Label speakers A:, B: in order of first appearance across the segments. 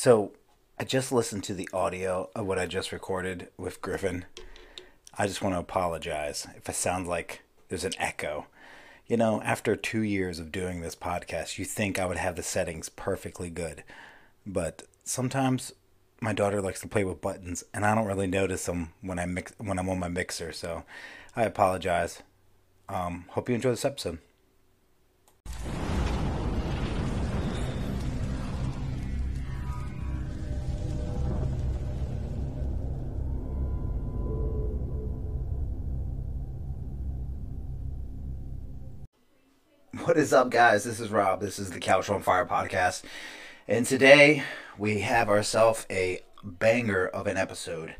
A: So, I just listened to the audio of what I just recorded with Griffin. I just want to apologize if it sounds like there's an echo. You know, after two years of doing this podcast, you think I would have the settings perfectly good. But sometimes my daughter likes to play with buttons, and I don't really notice them when I mix when I'm on my mixer. So, I apologize. Um, hope you enjoy this episode. Is up, guys? This is Rob. This is the Couch on Fire podcast. And today we have ourselves a banger of an episode.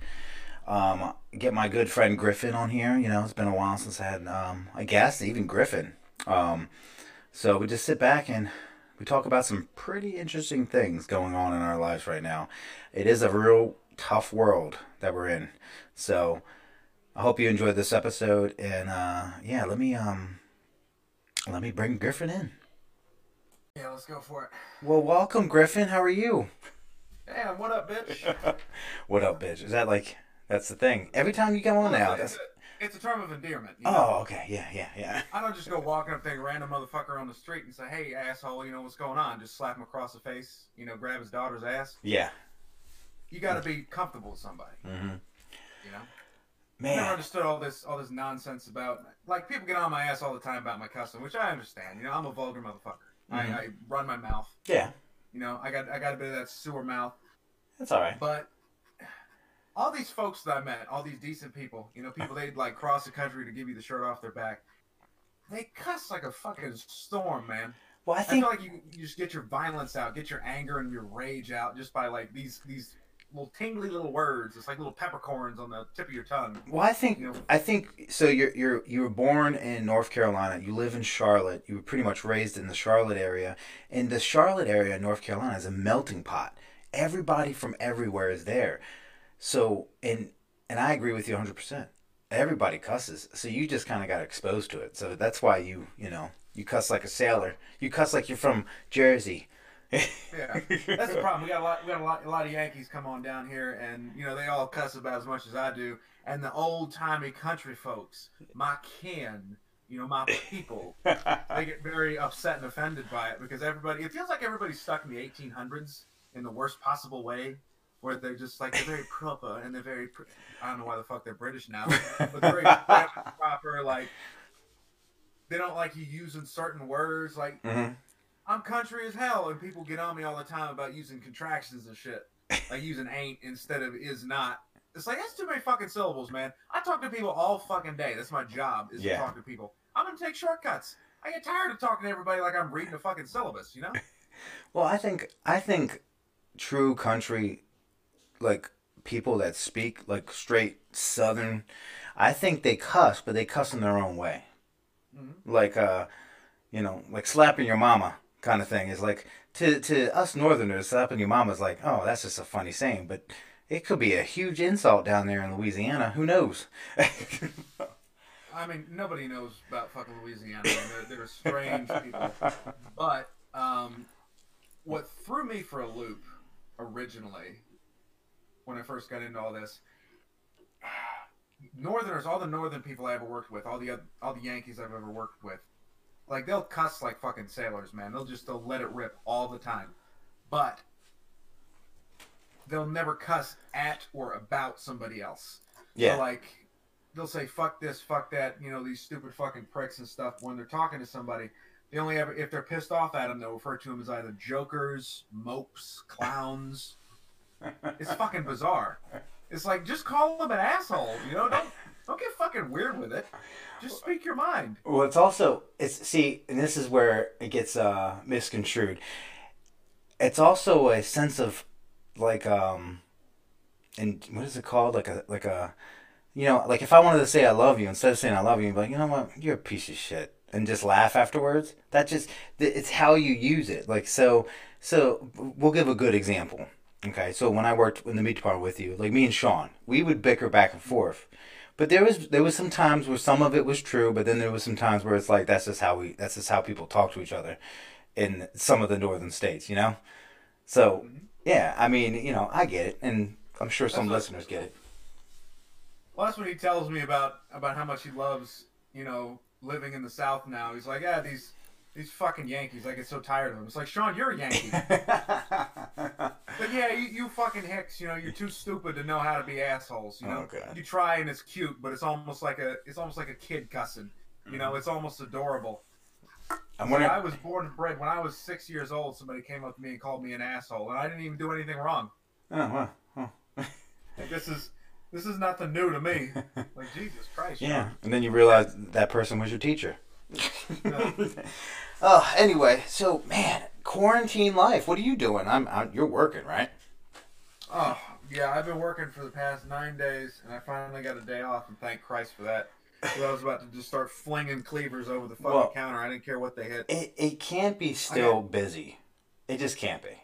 A: Um, get my good friend Griffin on here. You know, it's been a while since I had um, a guest, even Griffin. Um, so we just sit back and we talk about some pretty interesting things going on in our lives right now. It is a real tough world that we're in. So I hope you enjoyed this episode. And uh, yeah, let me um, let me bring Griffin in.
B: Yeah, let's go for it.
A: Well, welcome, Griffin. How are you?
B: Damn, what up, bitch?
A: what up, bitch? Is that like that's the thing? Every time you come on now,
B: it's,
A: that's
B: a, it's a term of endearment. you know?
A: oh, okay, yeah, yeah, yeah.
B: I don't just go walking up to a random motherfucker on the street and say, "Hey, asshole, you know what's going on?" Just slap him across the face. You know, grab his daughter's ass.
A: Yeah.
B: You got to be comfortable with somebody.
A: Mm-hmm.
B: You know. I never understood all this all this nonsense about like people get on my ass all the time about my cussing, which I understand. You know, I'm a vulgar motherfucker.
A: Mhm.
B: I, I run my mouth.
A: yeah,
B: You know, I got I got a bit of that sewer mouth.
A: that's all right.
B: But all these folks that I met, all these decent people, you know, people they'd like cross the country to give you the shirt off their back. They cuss like a fucking storm, man.
A: Well, I
B: I
A: think
B: feel like you, you just get your violence out, get your anger and your rage out just by like these these little tingly little words. It's like little peppercorns on the tip of your tongue.
A: Well, I think
B: You know.
A: I think so. You're you're you were born in North Carolina. You live in Charlotte. You were pretty much raised in the Charlotte area. And the Charlotte area, in North Carolina, is a melting pot. Everybody from everywhere is there. So and and I agree with you 100. percent Everybody cusses. So you just kind of got exposed to it. So that's why you you know you cuss like a sailor. You cuss like you're from Jersey.
B: Yeah, that's the problem. We got a lot. We got a lot. A lot of Yankees come on down here, and you know they all cuss about as much as I do. And the old timey country folks, my kin, you know, my people, they get very upset and offended by it because everybody. It feels like everybody's stuck in the 1800s in the worst possible way, where they're just like they're very proper and they're very. Pr- I don't know why the fuck they're British now, but they're very proper. Like they don't like you using certain words. Like
A: Mhm.
B: I'm country as hell, and people get on me all the time about using contractions and shit, like using ain't instead of is not. It's like that's too many fucking syllables, man. I talk to people all fucking day. That's my job is
A: Yeah.
B: to talk to people. I'm gonna take shortcuts. I get tired of talking to everybody like I'm reading a fucking syllabus, you know?
A: Well, I think I think true country, like people that speak like straight Southern, I think they cuss, but they cuss in their own way.
B: Mhm.
A: Like uh, you know, like slapping your mama kind of thing is like to to us Northerners, slapping your mama is like, oh, that's just a funny saying, but it could be a huge insult down there in Louisiana. Who knows?
B: I mean, nobody knows about fucking Louisiana. They're, they're strange people. But um, what threw me for a loop originally, when I first got into all this, Northerners, all the Northern people I ever worked with, all the all the Yankees I've ever worked with, like they'll cuss like fucking sailors, man. They'll just they'll let it rip all the time, but they'll never cuss at or about somebody else.
A: yeah.
B: So like they'll say fuck this, fuck that, you know, these stupid fucking pricks and stuff when they're talking to somebody. They only ever if they're pissed off at them, they'll refer to them as either jokers, mopes, clowns. it's fucking bizarre. It's like just call them an asshole, you know? Don't don't get fucking weird with it. Just speak your mind.
A: Well, it's also it's see, and this is where it gets uh, misconstrued. It's also a sense of like um, and what is it called? Like a like a, you know, like if I wanted to say I love you instead of saying I love you, you'd be like, you know what, you're a piece of shit, and just laugh afterwards. That just it's how you use it. Like so, so we'll give a good example. Okay, so when I worked in the meat department with you, like me and Sean, we would bicker back and forth. But there was there was some times where some of it was true, but then there was some times where it's like that's just how we that's just how people talk to each other in some of the northern states, you know. So mm-hmm. Yeah, I mean, you know, I get it, and I'm sure some
B: That's what-
A: listeners get it.
B: Well, that's what he tells me about about how much he loves, you know, living in the South now. He's like, yeah, these these fucking Yankees. I get so tired of them. It's like, Sean, you're a Yankee. But yeah, you, you fucking hicks, you know, you're too stupid to know how to be assholes. You oh, know,
A: Oh, God.
B: you try and it's cute, but it's almost like a it's almost like a kid cussing. You know, mm-hmm. it's almost adorable.
A: I'm wondering.
B: I was born and bred. When I was six years old, somebody came up to me and called me an asshole, and I didn't even do anything wrong.
A: Oh, wow. Oh.
B: Like this is this is nothing new to me. Like Jesus Christ.
A: Yeah, and then you realize that person was your teacher. Oh, anyway, so man, quarantine life. What are you doing? I'm, I'm you're working, right?
B: Oh yeah, I've been working for the past nine days, and I finally got a day off, and thank Christ for that. I was about to just start flinging cleavers over the fucking
A: Well-
B: counter. I didn't care what they hit.
A: It it can't be still busy. It just can't be.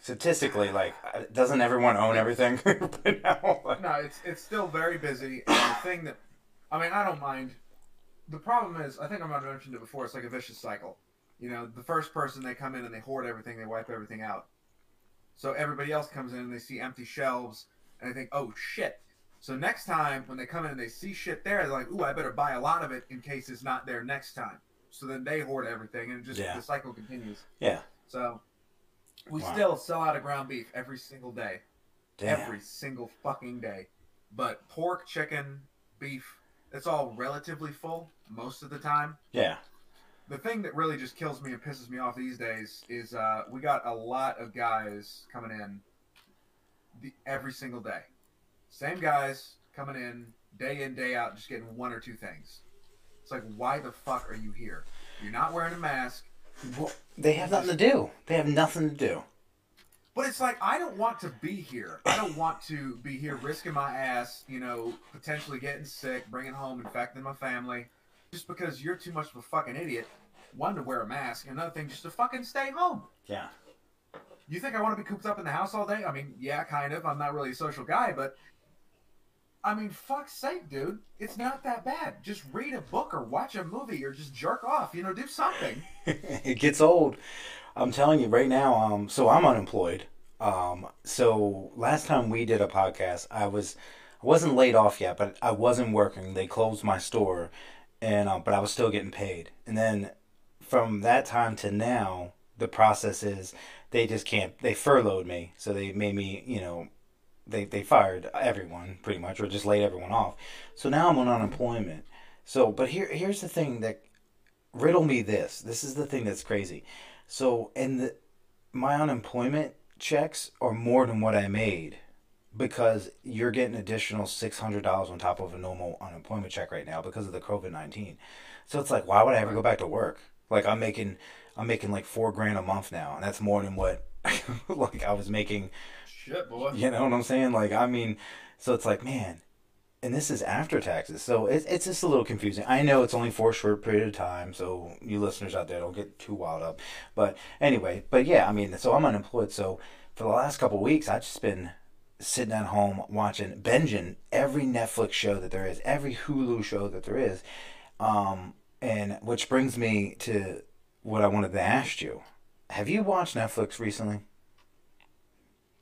A: Statistically, like, uh, doesn't everyone own everything? Now, like-
B: No, it's it's still very busy. And the thing that, I mean, I don't mind. The problem is, I think I might have mentioned it before. It's like a vicious cycle. You know, the first person they come in and they hoard everything, they wipe everything out. So everybody else comes in and they see empty shelves and they think, oh shit. So next time when they come in and they see shit there, they're like, ooh, I better buy a lot of it in case it's not there next time. So then they hoard everything and just
A: Yeah.
B: the cycle continues.
A: yeah,
B: So we
A: Wow.
B: still sell out of ground beef every single day
A: damn.
B: every single fucking day. But pork, chicken, beef, it's all relatively full most of the time.
A: yeah,
B: The thing that really just kills me and pisses me off these days is uh, we got a lot of guys coming in the, every single day. Same guys coming in day in, day out, just getting one or two things. It's like, why the fuck are you here? You're not wearing a mask.
A: Well, they have nothing to do. They have nothing to do.
B: But it's like I don't want to be here. I don't want to be here risking my ass, you know, potentially getting sick, bringing home, infecting my family, just because you're too much of a fucking idiot. One to wear a mask, another thing just to fucking stay home.
A: Yeah.
B: You think I want to be cooped up in the house all day? I mean, yeah, kind of. I'm not really a social guy, but I mean, fuck's sake, dude. It's not that bad. Just read a book or watch a movie or just jerk off. You know, do something.
A: it gets old. I'm telling you right now. Um, so I'm unemployed. Um, so last time we did a podcast, I was, I wasn't laid off yet, but I wasn't working. They closed my store, and um, but I was still getting paid. And then from that time to now, the process is they just can't. They furloughed me, so they made me, you know, they they fired everyone pretty much, or just laid everyone off. So now I'm on unemployment. So, but here here's the thing that riddle me this. This is the thing that's crazy. So, and the my unemployment checks are more than what I made because you're getting additional six hundred dollars on top of a normal unemployment check right now because of the COVID nineteen. So it's like, why would I ever go back to work? Like I'm making, I'm making like four grand a month now, and that's more than what like I was making.
B: Shit, boy.
A: You know what I'm saying? Like I mean, so it's like, man, and this is after taxes, so it's it's just a little confusing. I know it's only for a short period of time, so you listeners out there don't get too wild up. But anyway, but yeah, I mean, so I'm unemployed, so for the last couple of weeks, I've just been sitting at home watching, binging every Netflix show that there is, every Hulu show that there is, um, and which brings me to what I wanted to ask you: Have you watched Netflix recently?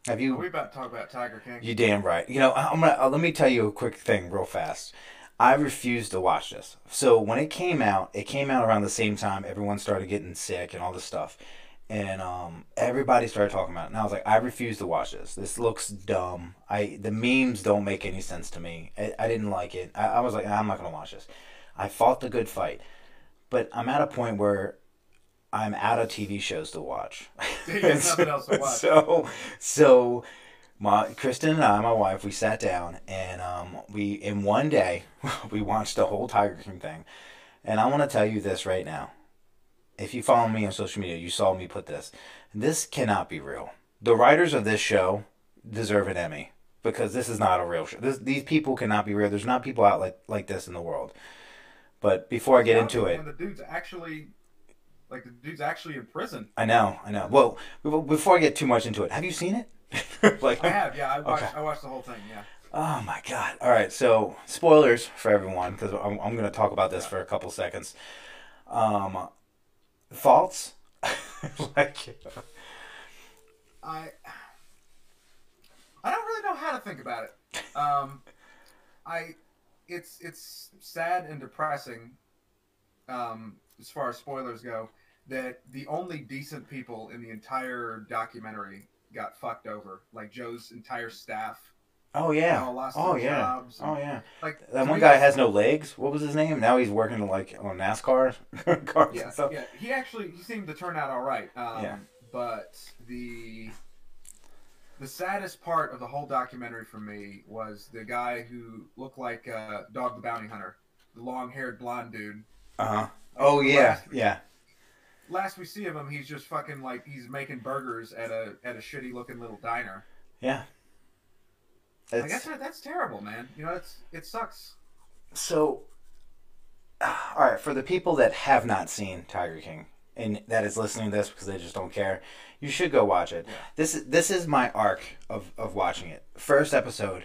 A: Have
B: Are
A: you?
B: we about to talk about Tiger King?
A: You damn right. You know, I'm gonna uh, let me tell you a quick thing real fast. I refused to watch this. So when it came out, it came out around the same time everyone started getting sick and all this stuff. And um, everybody started talking about it. And I was like, I refuse to watch this. This looks dumb. I the memes don't make any sense to me. I, I didn't like it. I, I was like, I'm not gonna watch this. I fought the good fight. But I'm at a point where I'm out of TV shows to watch.
B: Got nothing else to watch.
A: So, so my Kristen and I, my wife, we sat down and um, we in one day we watched the whole Tiger King thing. And I want to tell you this right now. If you follow me on social media, you saw me put this. This cannot be real. The writers of this show deserve an Emmy because this is not a real show. This, these people cannot be real. There's not people out like like this in the world. But before I get into it,
B: the dude's actually, like, the dude's actually in prison.
A: I know, I know. Well, before I get too much into it, have you seen it? like,
B: I have, yeah. I watched,
A: Okay.
B: I watched the whole thing, yeah.
A: oh my god! All right, so spoilers for everyone because I'm, I'm going to talk about this for a couple seconds. Um, thoughts? like,
B: I, I don't really know how to think about it. Um, I, it's it's sad and depressing. Um, as far as spoilers go, that the only decent people in the entire documentary got fucked over. Like Joe's entire staff.
A: Oh yeah.
B: all lost
A: Oh yeah. Oh yeah.
B: Like
A: That one guy has no legs. What was his name? Now he's working like on NASCAR cars
B: Yeah,
A: and stuff.
B: yeah. He actually he seemed to turn out all right. Um,
A: Yeah.
B: But the the saddest part of the whole documentary for me was the guy who looked like uh, Dog the Bounty Hunter, the long-haired blonde dude.
A: Uh huh. Oh yeah.
B: Last,
A: Yeah.
B: last we see of him, he's just fucking like he's making burgers at a at a shitty-looking little diner.
A: Yeah.
B: I
A: It's,
B: guess that, that's terrible, man. You know, it's it sucks.
A: So, all right, for the people that have not seen Tiger King and that is listening to this because they just don't care, you should go watch it.
B: Yeah.
A: This is this is my arc of of watching it. First episode,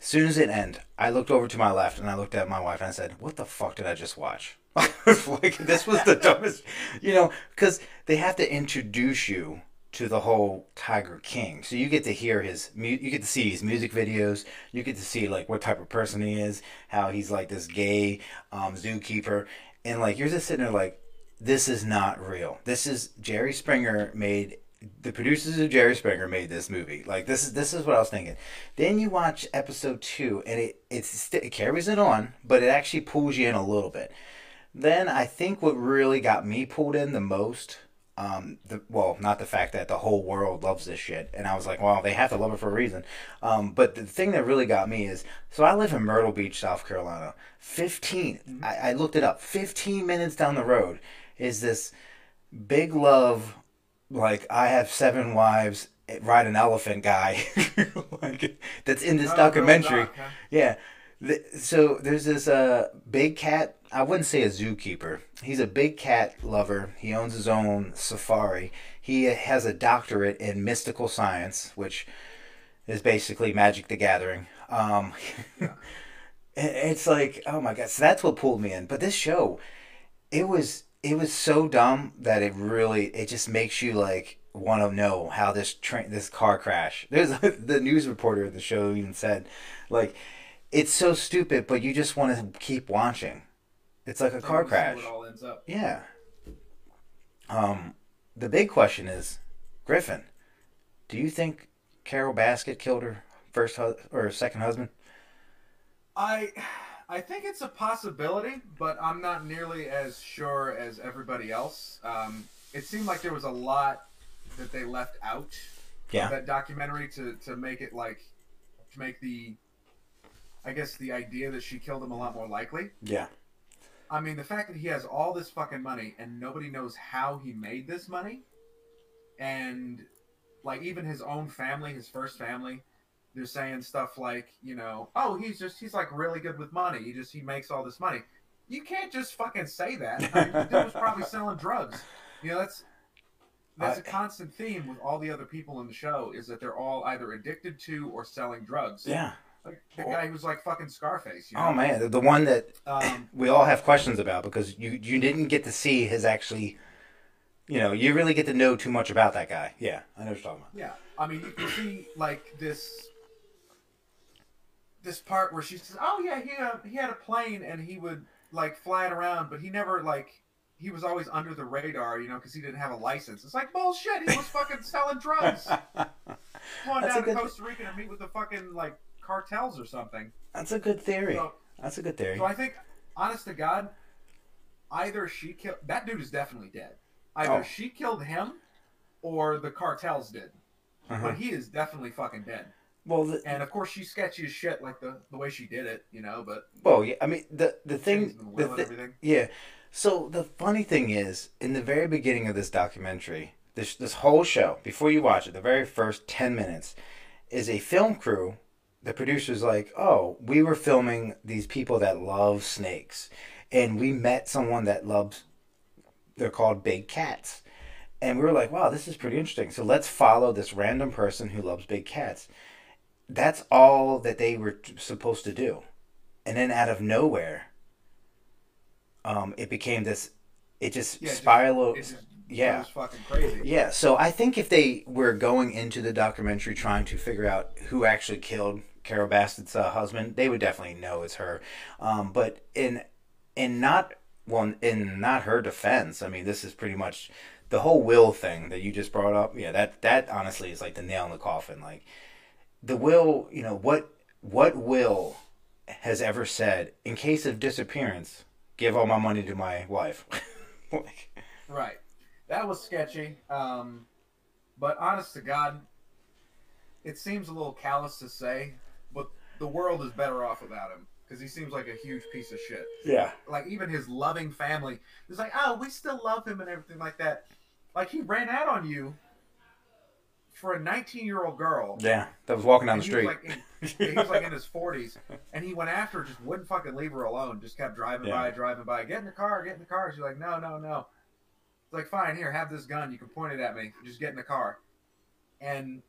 A: as soon as it ended, I looked over to my left and I looked at my wife and I said, "What the fuck did I just watch?" like this was the dumbest, you know, because they have to introduce you to the whole Tiger King. So you get to hear his you get to see his music videos, you get to see like what type of person he is, how he's like this gay um, zookeeper and like you're just sitting there like this is not real. This is Jerry Springer made the producers of Jerry Springer made this movie. Like this is this is what I was thinking. Then you watch episode 2 and it it's it carries it on, but it actually pulls you in a little bit. Then I think what really got me pulled in the most um the well not the fact that the whole world loves this shit and i was like well they have to love it for a reason um but the thing that really got me is so i live in myrtle beach south carolina 15 I, I looked it up 15 minutes down the road is this big love like i have seven wives ride an elephant guy like that's in this
B: Oh,
A: documentary
B: Doc, huh?
A: yeah. The, so there's this uh, big cat. I wouldn't say a zookeeper. He's a big cat lover. He owns his own safari. He has a doctorate in mystical science, which is basically Magic the Gathering. Um, it's like, oh my god! So that's what pulled me in. But this show, it was it was so dumb that it really it just makes you like want to know how this train this car crash. There's the news reporter of the show even said, like, it's so stupid, but you just want to keep watching. It's like a car crash.
B: what all ends up.
A: Yeah. Um, the big question is, Griffin, do you think Carole Baskin killed her first hu- or second husband?
B: I I think it's a possibility, but I'm not nearly as sure as everybody else. Um, it seemed like there was a lot that they left out
A: Yeah.
B: that documentary to, to make it like to make the I guess the idea that she killed him a lot more likely.
A: Yeah.
B: I mean, the fact that he has all this fucking money and nobody knows how he made this money, and like even his own family, his first family, they're saying stuff like, you know, oh, he's just he's like really good with money. He just he makes all this money. You can't just fucking say that. I mean, dude was probably selling drugs. You know, that's that's a constant theme with all the other people in the show is that they're all either addicted to or selling drugs.
A: Yeah.
B: Like the guy who's like fucking Scarface. You know?
A: Oh man, the- the one that
B: Um,
A: we all have questions about because you you didn't get to see his actually, you know, you really get to know too much about that guy. Yeah, I know what you're talking about.
B: Yeah, I mean, you can see like this this part where she says, "Oh yeah, he uh, he had a plane and he would like fly it around, but he never like he was always under the radar, you know, because he didn't have a license." It's like bullshit. He was fucking selling drugs. Going
A: That's
B: down to
A: good-
B: Costa Rica to meet with the fucking like cartels or something.
A: That's a good theory.
B: So,
A: That's a good theory.
B: so I think, honest to God, either she killed that dude is definitely dead. Either
A: Oh.
B: she killed him, or the cartels did.
A: Uh-huh.
B: But he is definitely fucking dead.
A: Well, the,
B: And of course, she's sketchy as shit, like the the way she did it, you know. But
A: well, yeah. I mean, the the thing,
B: the
A: thi-
B: everything.
A: yeah. So the funny thing is, in the very beginning of this documentary, this this whole show, before you watch it, the very first ten minutes, is a film crew. The producer's like, "Oh, we were filming these people that love snakes, and we met someone that loves. They're called big cats." And we were like, wow, this is pretty interesting. So let's follow this random person who loves big cats. That's all that they were t- supposed to do. And then out of nowhere, um, it became this, it just
B: Yeah,
A: spiraled.
B: It just
A: yeah.
B: goes fucking crazy.
A: Yeah, so I think if they were going into the documentary trying to figure out who actually killed Carole Baskin's uh, husband, they would definitely know it's her. Um, but in in not well in not her defense, I mean, this is pretty much the whole will thing that you just brought up. Yeah, that that honestly is like the nail in the coffin. Like the will, you know what what will has ever said in case of disappearance, give all my money to my wife. like,
B: Right. That was sketchy. Um, but honest to God, it seems a little callous to say, the world is better off without him because he seems like a huge piece of shit.
A: yeah,
B: Like even his loving family is like, oh, we still love him and everything like that. Like he ran out on you for a 19 year old girl.
A: yeah, that was walking down the
B: he
A: street.
B: was like in, he was like in his 40s, and he went after her, just wouldn't fucking leave her alone. Just kept driving
A: Yeah.
B: by, driving by. Get in the car, get in the car. She's like, no, no, no. It's like, fine, here, have this gun. You can point it at me. Just get in the car. And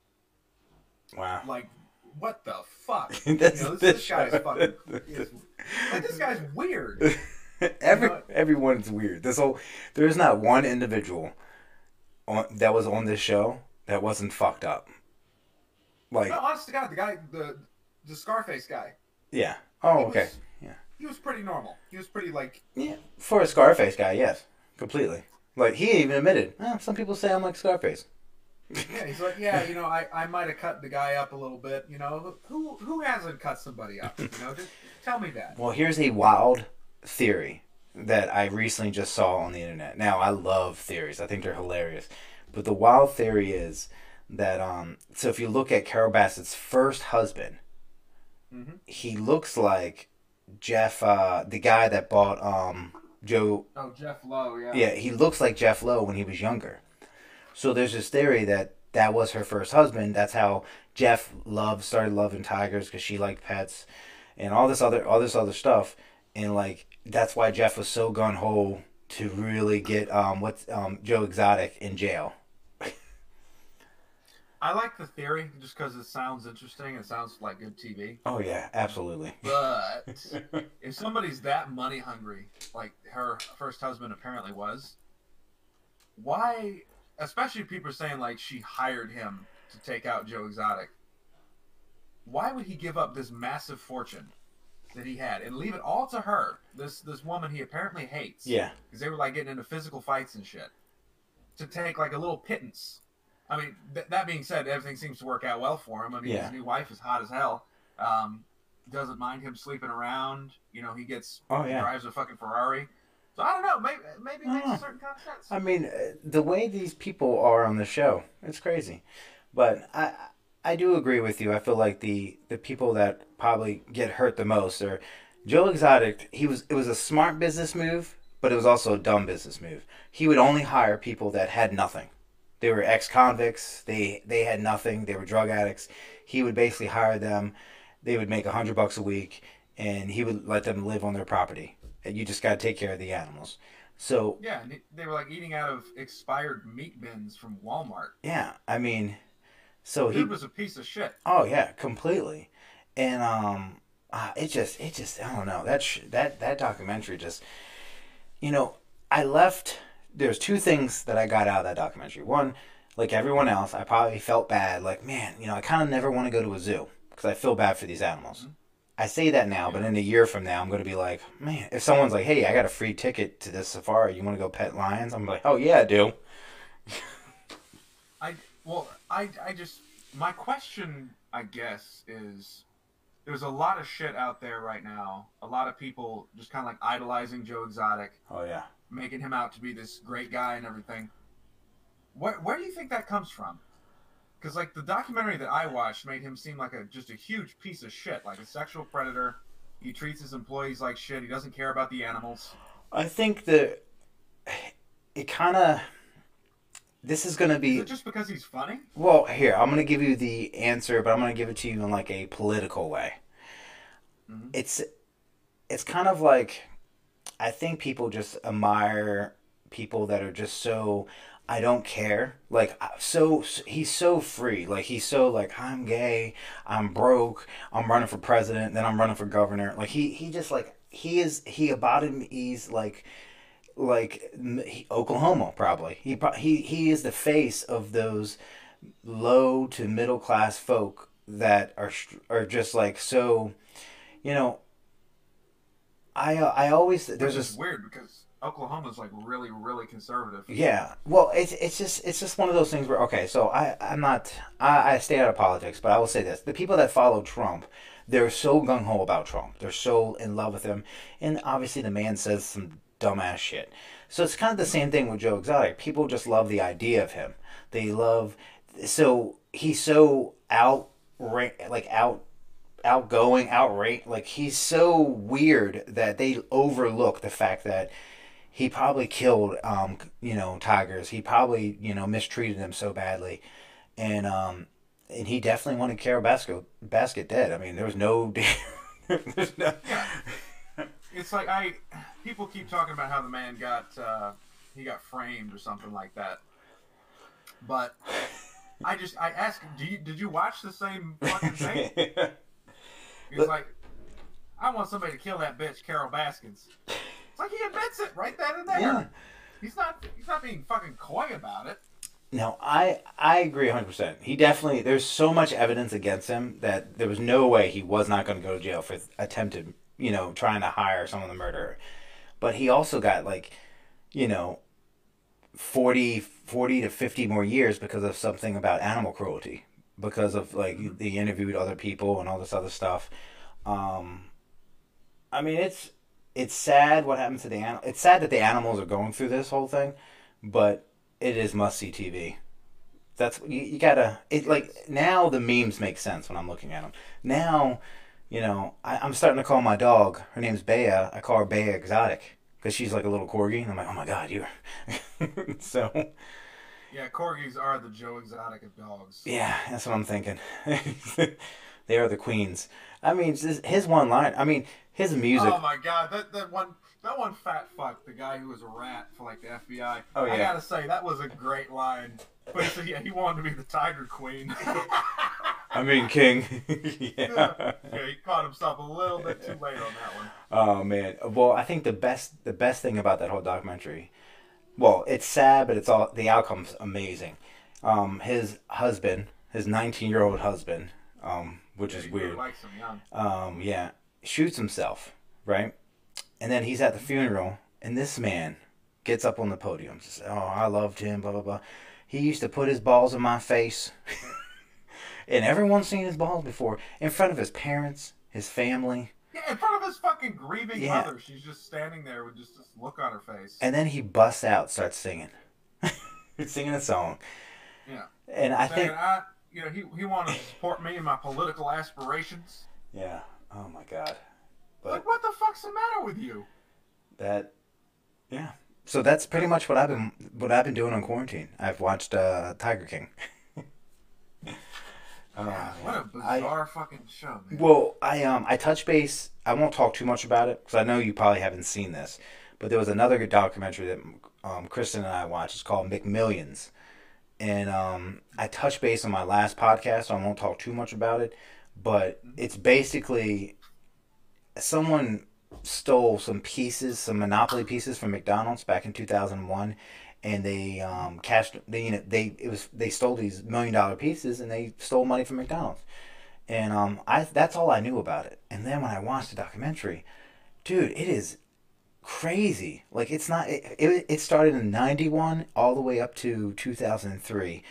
A: wow.
B: like, what the fuck? You know, this, this guy's fucking. Is, like, this guy's weird.
A: Every
B: You know-
A: everyone's weird. This whole there's not one individual on that was on this show that wasn't fucked up. Like
B: No, honest to God, the guy, the the Scarface guy.
A: yeah. Oh
B: he
A: okay.
B: was-
A: Yeah.
B: He was pretty normal. He was pretty like.
A: Yeah. For a Scarface guy, yes, completely. Like he even admitted. "Eh, some people say I'm like Scarface.
B: Yeah, he's like, yeah, you know, I, I might have cut the guy up a little bit. You know, who who hasn't cut somebody up? You know, just tell me that.
A: Well, here's a wild theory that I recently just saw on the internet. Now, I love theories. I think they're hilarious. But the wild theory is that um so if you look at Carole Baskin's first husband,
B: Mhm.
A: he looks like Jeff uh the guy that bought um Joe
B: Oh, Jeff Lowe, yeah.
A: yeah, he looks like Jeff Lowe when he was younger. So there's this theory that that was her first husband. That's how Jeff loved started loving tigers because she liked pets, and all this other all this other stuff. And like that's why Jeff was so gun ho to really get um what's um Joe Exotic in jail.
B: I like the theory just because it sounds interesting. It sounds like good TV.
A: Oh yeah, absolutely.
B: But if somebody's that money hungry, like her first husband apparently was, why? Especially people saying like she hired him to take out Joe Exotic. Why would he give up this massive fortune that he had and leave it all to her? This this woman he apparently hates.
A: Yeah,
B: because they were like getting into physical fights and shit to take like a little pittance. I mean, th- that being said, everything seems to work out well for him. I mean,
A: Yeah.
B: his new wife is hot as hell. Um, doesn't mind him sleeping around. You know, he gets
A: Oh,
B: he
A: yeah.
B: drives a fucking Ferrari. So I don't know. Maybe maybe it makes
A: don't
B: a certain kind of sense.
A: I mean uh, the way these people are on the show, it's crazy. But I I do agree with you. I feel like the the people that probably get hurt the most are Joe Exotic. He was it was a smart business move, but it was also a dumb business move. He would only hire people that had nothing. They were ex convicts. They they had nothing. They were drug addicts. He would basically hire them. They would make a hundred bucks a week, and he would let them live on their property. And you just got to take care of the animals. So
B: yeah, and they were like eating out of expired meat bins from Walmart.
A: yeah, I mean, so he
B: was a piece of shit.
A: Oh yeah, completely. And um, uh, it just it just I don't know that sh- that that documentary just, you know, I left. There's two things that I got out of that documentary. One, like everyone else, I probably felt bad. Like man, you know, I kind of never want to go to a zoo because I feel bad for these animals. I say that now, but in a year from now, I'm going to be like, man, if someone's like, hey, I got a free ticket to this safari, you want to go pet lions? I'm like, oh yeah, I do.
B: I well, I I just my question, I guess, is there's a lot of shit out there right now. A lot of people just kind of like idolizing Joe Exotic,
A: Oh yeah.
B: making him out to be this great guy and everything. Where where do you think that comes from? Because like the documentary that I watched made him seem like a just a huge piece of shit, like a sexual predator. He treats his employees like shit. He doesn't care about the animals.
A: I think that it kind of. This is going to
B: Is
A: be
B: it just because he's funny?
A: well. Here, I'm going to give you the answer, but I'm going to give it to you in like a political way.
B: Mhm.
A: It's, it's kind of like, I think people just admire people that are just so. I don't care. Like so, he's so free. Like he's so like I'm gay. I'm broke. I'm running for president. Then I'm running for governor. Like he he just like he is he about embodies like like he- Oklahoma probably. He he he is the face of those low to middle class folk that are are just like so, you know. I I always there's this
B: weird because Oklahoma's like really, really conservative.
A: yeah. Well it's it's just it's just one of those things where okay so I I'm not I, I stay out of politics but I will say this. The people that follow Trump they're so gung ho about Trump. They're so in love with him. And obviously the man says some dumbass shit. So it's kind of the same thing with Joe Exotic. People just love the idea of him. They love so he's so out like out outgoing, outright. Like he's so weird that they overlook the fact that he probably killed, um, you know, tigers. He probably, you know, mistreated them so badly, and um, and he definitely wanted Carole Baskin dead. I mean, there was no, there's no.
B: It's like I, people keep talking about how the man got, uh, he got framed or something like that, but. I just I asked him, do you, did you watch the same fucking thing? He's like, I want somebody to kill that bitch, carol Baskins. It's like he admits it right then and there.
A: Yeah.
B: He's not he's not being fucking coy about it.
A: No, I I agree 100%. He definitely there's so much evidence against him that there was no way he was not going to go to jail for attempted, you know, trying to hire someone to murder. But he also got like, you know, 40 40 to 50 more years because of something about animal cruelty because of like mm-hmm. interviewed other people and all this other stuff um i mean it's it's sad what happened to the animal it's sad that the animals are going through this whole thing but it is must see tv that's you, you gotta it like now the memes make sense when i'm looking at them now you know I, i'm starting to call my dog her name's bea i call her bea exotic because she's like a little corgi and i'm like oh my god you're so
B: yeah, corgis are the Joe Exotic of dogs.
A: Yeah, that's what I'm thinking. they are the queens. I mean, his one line. I mean, his music.
B: Oh my god, that that one that one fat fuck, the guy who was a rat for like the FBI.
A: Oh yeah. I
B: gotta say that was a great line. But he yeah, he wanted to be the Tiger Queen.
A: I mean, King.
B: yeah. yeah, he caught himself a little bit too late on that one.
A: Oh man. Well, I think the best the best thing about that whole documentary well, it's sad, but it's all the outcome's amazing. Um, his husband, his 19 year old husband, um, which
B: yeah,
A: is weird.
B: Likes him young.
A: Um, yeah, shoots himself, right? And then he's at the funeral, and this man gets up on the podium. Says, "Oh, I loved him." Blah blah blah. He used to put his balls in my face, and everyone's seen his balls before in front of his parents, his family.
B: Yeah, in front of his fucking grieving yeah. mother. She's just standing there with just this look on her face.
A: And then he busts out, starts singing, singing a song.
B: Yeah.
A: And I Saying, think,
B: I, you know, he he wanted to support me in my political aspirations.
A: Yeah. Oh my god.
B: But like, what the fuck's the matter with you?
A: That. Yeah. So that's pretty much what I've been what I've been doing on quarantine. I've watched uh, Tiger King.
B: Uh, what a bizarre I, fucking show, man.
A: Well, I um I touch base. I won't talk too much about it because I know you probably haven't seen this, but there was another good documentary that um, Kristen and I watched. It's called McMillions, and um I touched base on my last podcast. So I won't talk too much about it, but it's basically someone stole some pieces, some Monopoly pieces from McDonald's back in two thousand one, and they um, cashed. They you know they it was they stole these million dollar pieces and they stole money from McDonald's, and um I that's all I knew about it. And then when I watched the documentary, dude, it is crazy. Like it's not. It it, it started in '91 all the way up to 2003.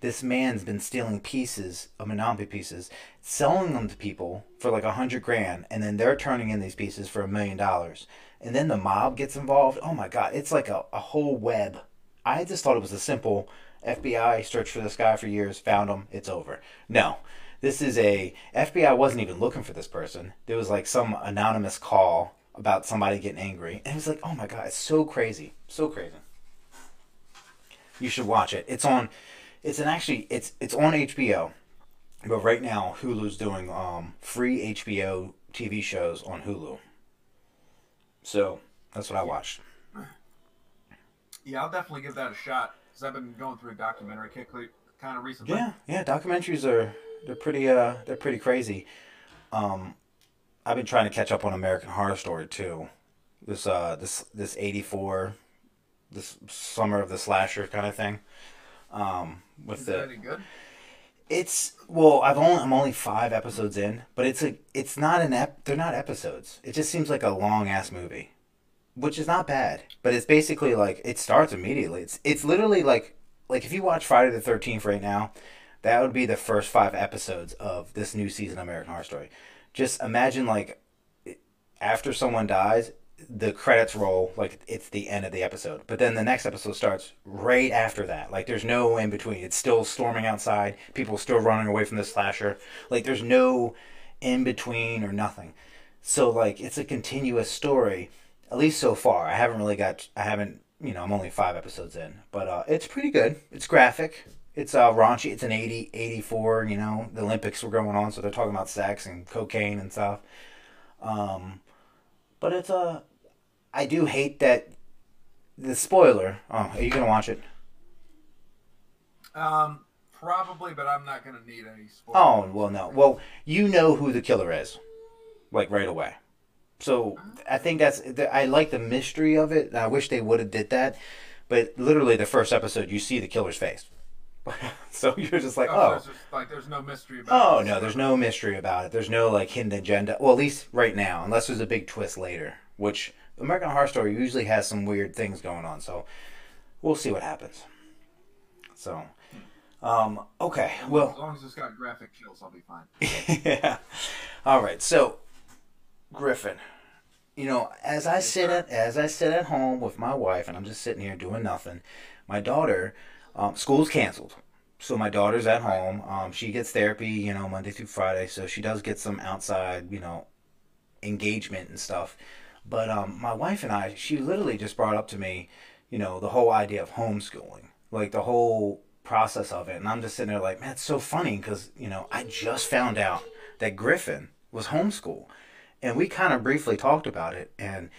A: This man's been stealing pieces of Monopoly pieces, selling them to people for like a hundred grand, and then they're turning in these pieces for a million dollars. And then the mob gets involved. Oh my god, it's like a, a whole web I just thought it was a simple FBI searched for this guy for years, found him, it's over. No. This is a FBI wasn't even looking for this person. There was like some anonymous call about somebody getting angry. And it was like, oh my god, it's so crazy. So crazy. You should watch it. It's on it's an actually it's it's on HBO. But right now Hulu's doing um free HBO TV shows on Hulu. So that's what I watched.
B: Yeah, I'll definitely give that a shot because I've been going through a documentary kick kind of recently.
A: Yeah, yeah, documentaries are they're pretty uh they're pretty crazy. Um, I've been trying to catch up on American Horror Story too. This uh this this eighty four, this summer of the slasher kind of thing. Um, with
B: Is
A: the
B: good?
A: It's well, I've only I'm only five episodes in, but it's a it's not an ep. They're not episodes. It just seems like a long ass movie, which is not bad. But it's basically like it starts immediately. It's it's literally like like if you watch Friday the Thirteenth right now, that would be the first five episodes of this new season of American Horror Story. Just imagine like after someone dies, the credits roll like it's the end of the episode. But then the next episode starts right after that. Like there's no in between. It's still storming outside. People still running away from the slasher. Like there's no in between or nothing. So like it's a continuous story. At least so far. I haven't really got. I haven't. You know, I'm only five episodes in, but uh, it's pretty good. It's graphic. It's uh, raunchy. It's an 80, 84, You know, the Olympics were going on, so they're talking about sex and cocaine and stuff. Um, but it's a uh, I do hate that the spoiler. Oh, are you gonna watch it?
B: Um, probably, but I'm not gonna need any spoilers.
A: Oh well, no. Well, you know who the killer is, like right away. So I think that's I like the mystery of it. I wish they would have did that, but literally the first episode, you see the killer's face. so you're just like, oh, oh.
B: There's just, like there's no mystery about.
A: Oh it. no, there's no mystery about it. There's no like hidden agenda. Well, at least right now, unless there's a big twist later, which American Horror Story usually has some weird things going on, so we'll see what happens. So, um, okay, well,
B: as long as it's got graphic kills, I'll be fine.
A: yeah. All right, so Griffin, you know, as I sit at as I sit at home with my wife, and I'm just sitting here doing nothing, my daughter, um, school's canceled. So my daughter's at home. Um, she gets therapy, you know, Monday through Friday. So she does get some outside, you know, engagement and stuff. But um, my wife and I, she literally just brought up to me, you know, the whole idea of homeschooling, like the whole process of it. And I'm just sitting there like, man, it's so funny because, you know, I just found out that Griffin was homeschool. And we kind of briefly talked about it. And,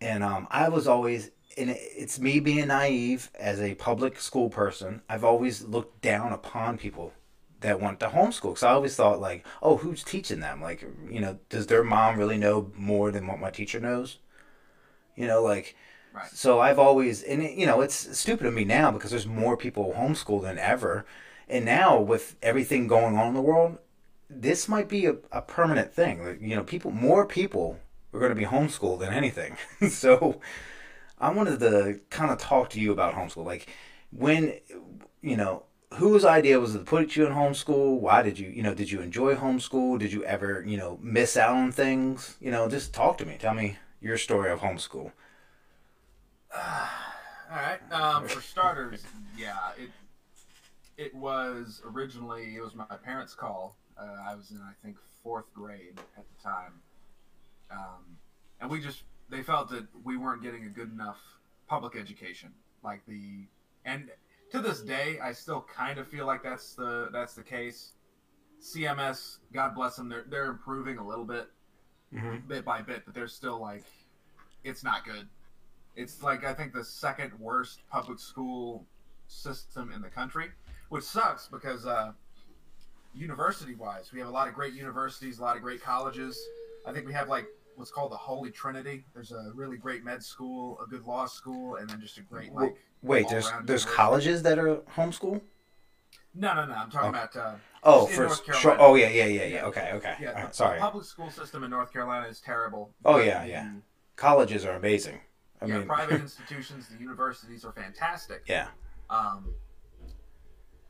A: and um, I was always, and it's me being naive as a public school person. I've always looked down upon people that went to homeschool because I always thought like, oh, who's teaching them? Like, you know, does their mom really know more than what my teacher knows? You know, like, right. so I've always and it, you know it's stupid of me now because there's more people homeschool than ever, and now with everything going on in the world, this might be a, a permanent thing. Like, you know, people more people are going to be homeschooled than anything. so I wanted to kind of talk to you about homeschool, like when you know whose idea was it to put you in homeschool? Why did you, you know, did you enjoy homeschool? Did you ever, you know, miss out on things? You know, just talk to me. Tell me your story of homeschool.
B: All right. Um, for starters, yeah, it it was originally it was my parents' call. Uh, I was in I think fourth grade at the time, um, and we just they felt that we weren't getting a good enough public education, like the and to this day, I still kind of feel like that's the that's the case. CMS, God bless them, they're they're improving a little bit, mm-hmm. bit by bit, but they're still like, it's not good. It's like I think the second worst public school system in the country, which sucks because uh, university wise, we have a lot of great universities, a lot of great colleges. I think we have like what's called the Holy Trinity. There's a really great med school, a good law school, and then just a great like.
A: Wait, there's there's colleges that are homeschool.
B: No, no, no. I'm talking oh. about. Uh,
A: oh, for sure. Oh, yeah, yeah, yeah, yeah. Okay, okay.
B: Yeah,
A: right, sorry.
B: The public school system in North Carolina is terrible.
A: Oh yeah, yeah. Colleges are amazing.
B: I yeah, mean, private institutions, the universities are fantastic.
A: Yeah.
B: Um,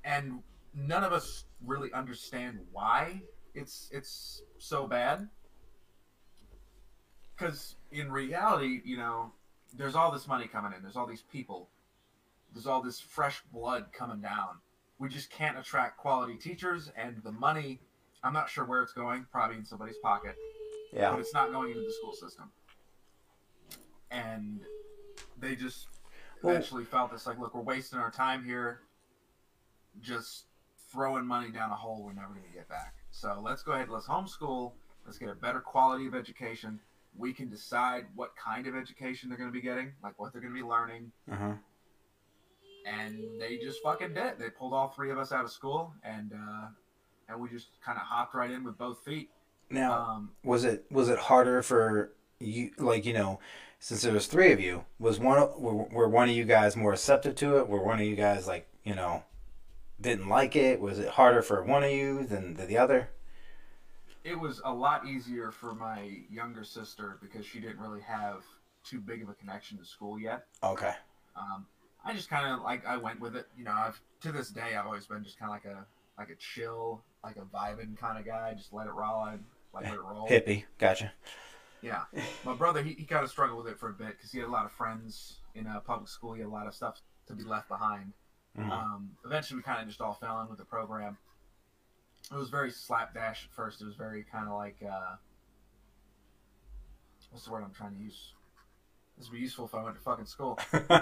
B: and none of us really understand why it's it's so bad because in reality, you know, there's all this money coming in. There's all these people. There's all this fresh blood coming down. We just can't attract quality teachers, and the money. I'm not sure where it's going. Probably in somebody's pocket.
A: Yeah.
B: But it's not going into the school system. And they just eventually well, felt this like, look, we're wasting our time here. Just throwing money down a hole we're never going to get back. So let's go ahead. Let's homeschool. Let's get a better quality of education we can decide what kind of education they're going to be getting, like what they're going to be learning.
A: Uh-huh.
B: And they just fucking did. They pulled all three of us out of school, and uh, and we just kind of hopped right in with both feet.
A: Now, um, was it was it harder for you? Like you know, since there was three of you, was one were, were one of you guys more receptive to it? Were one of you guys like you know didn't like it? Was it harder for one of you than the other?
B: It was a lot easier for my younger sister because she didn't really have too big of a connection to school yet.
A: Okay.
B: Um, I just kind of like I went with it. You know, I've to this day I've always been just kind of like a like a chill, like a vibing kind of guy. Just let it roll, and like let it roll.
A: Hippie, gotcha.
B: Yeah, my brother he, he kind of struggled with it for a bit because he had a lot of friends in uh, public school. He had a lot of stuff to be left behind.
A: Mhm.
B: Um, eventually, we kind of just all fell in with the program. It was very slapdash at first. It was very kind of like uh, what's the word I'm trying to use? This would be useful if I went to fucking school. Very-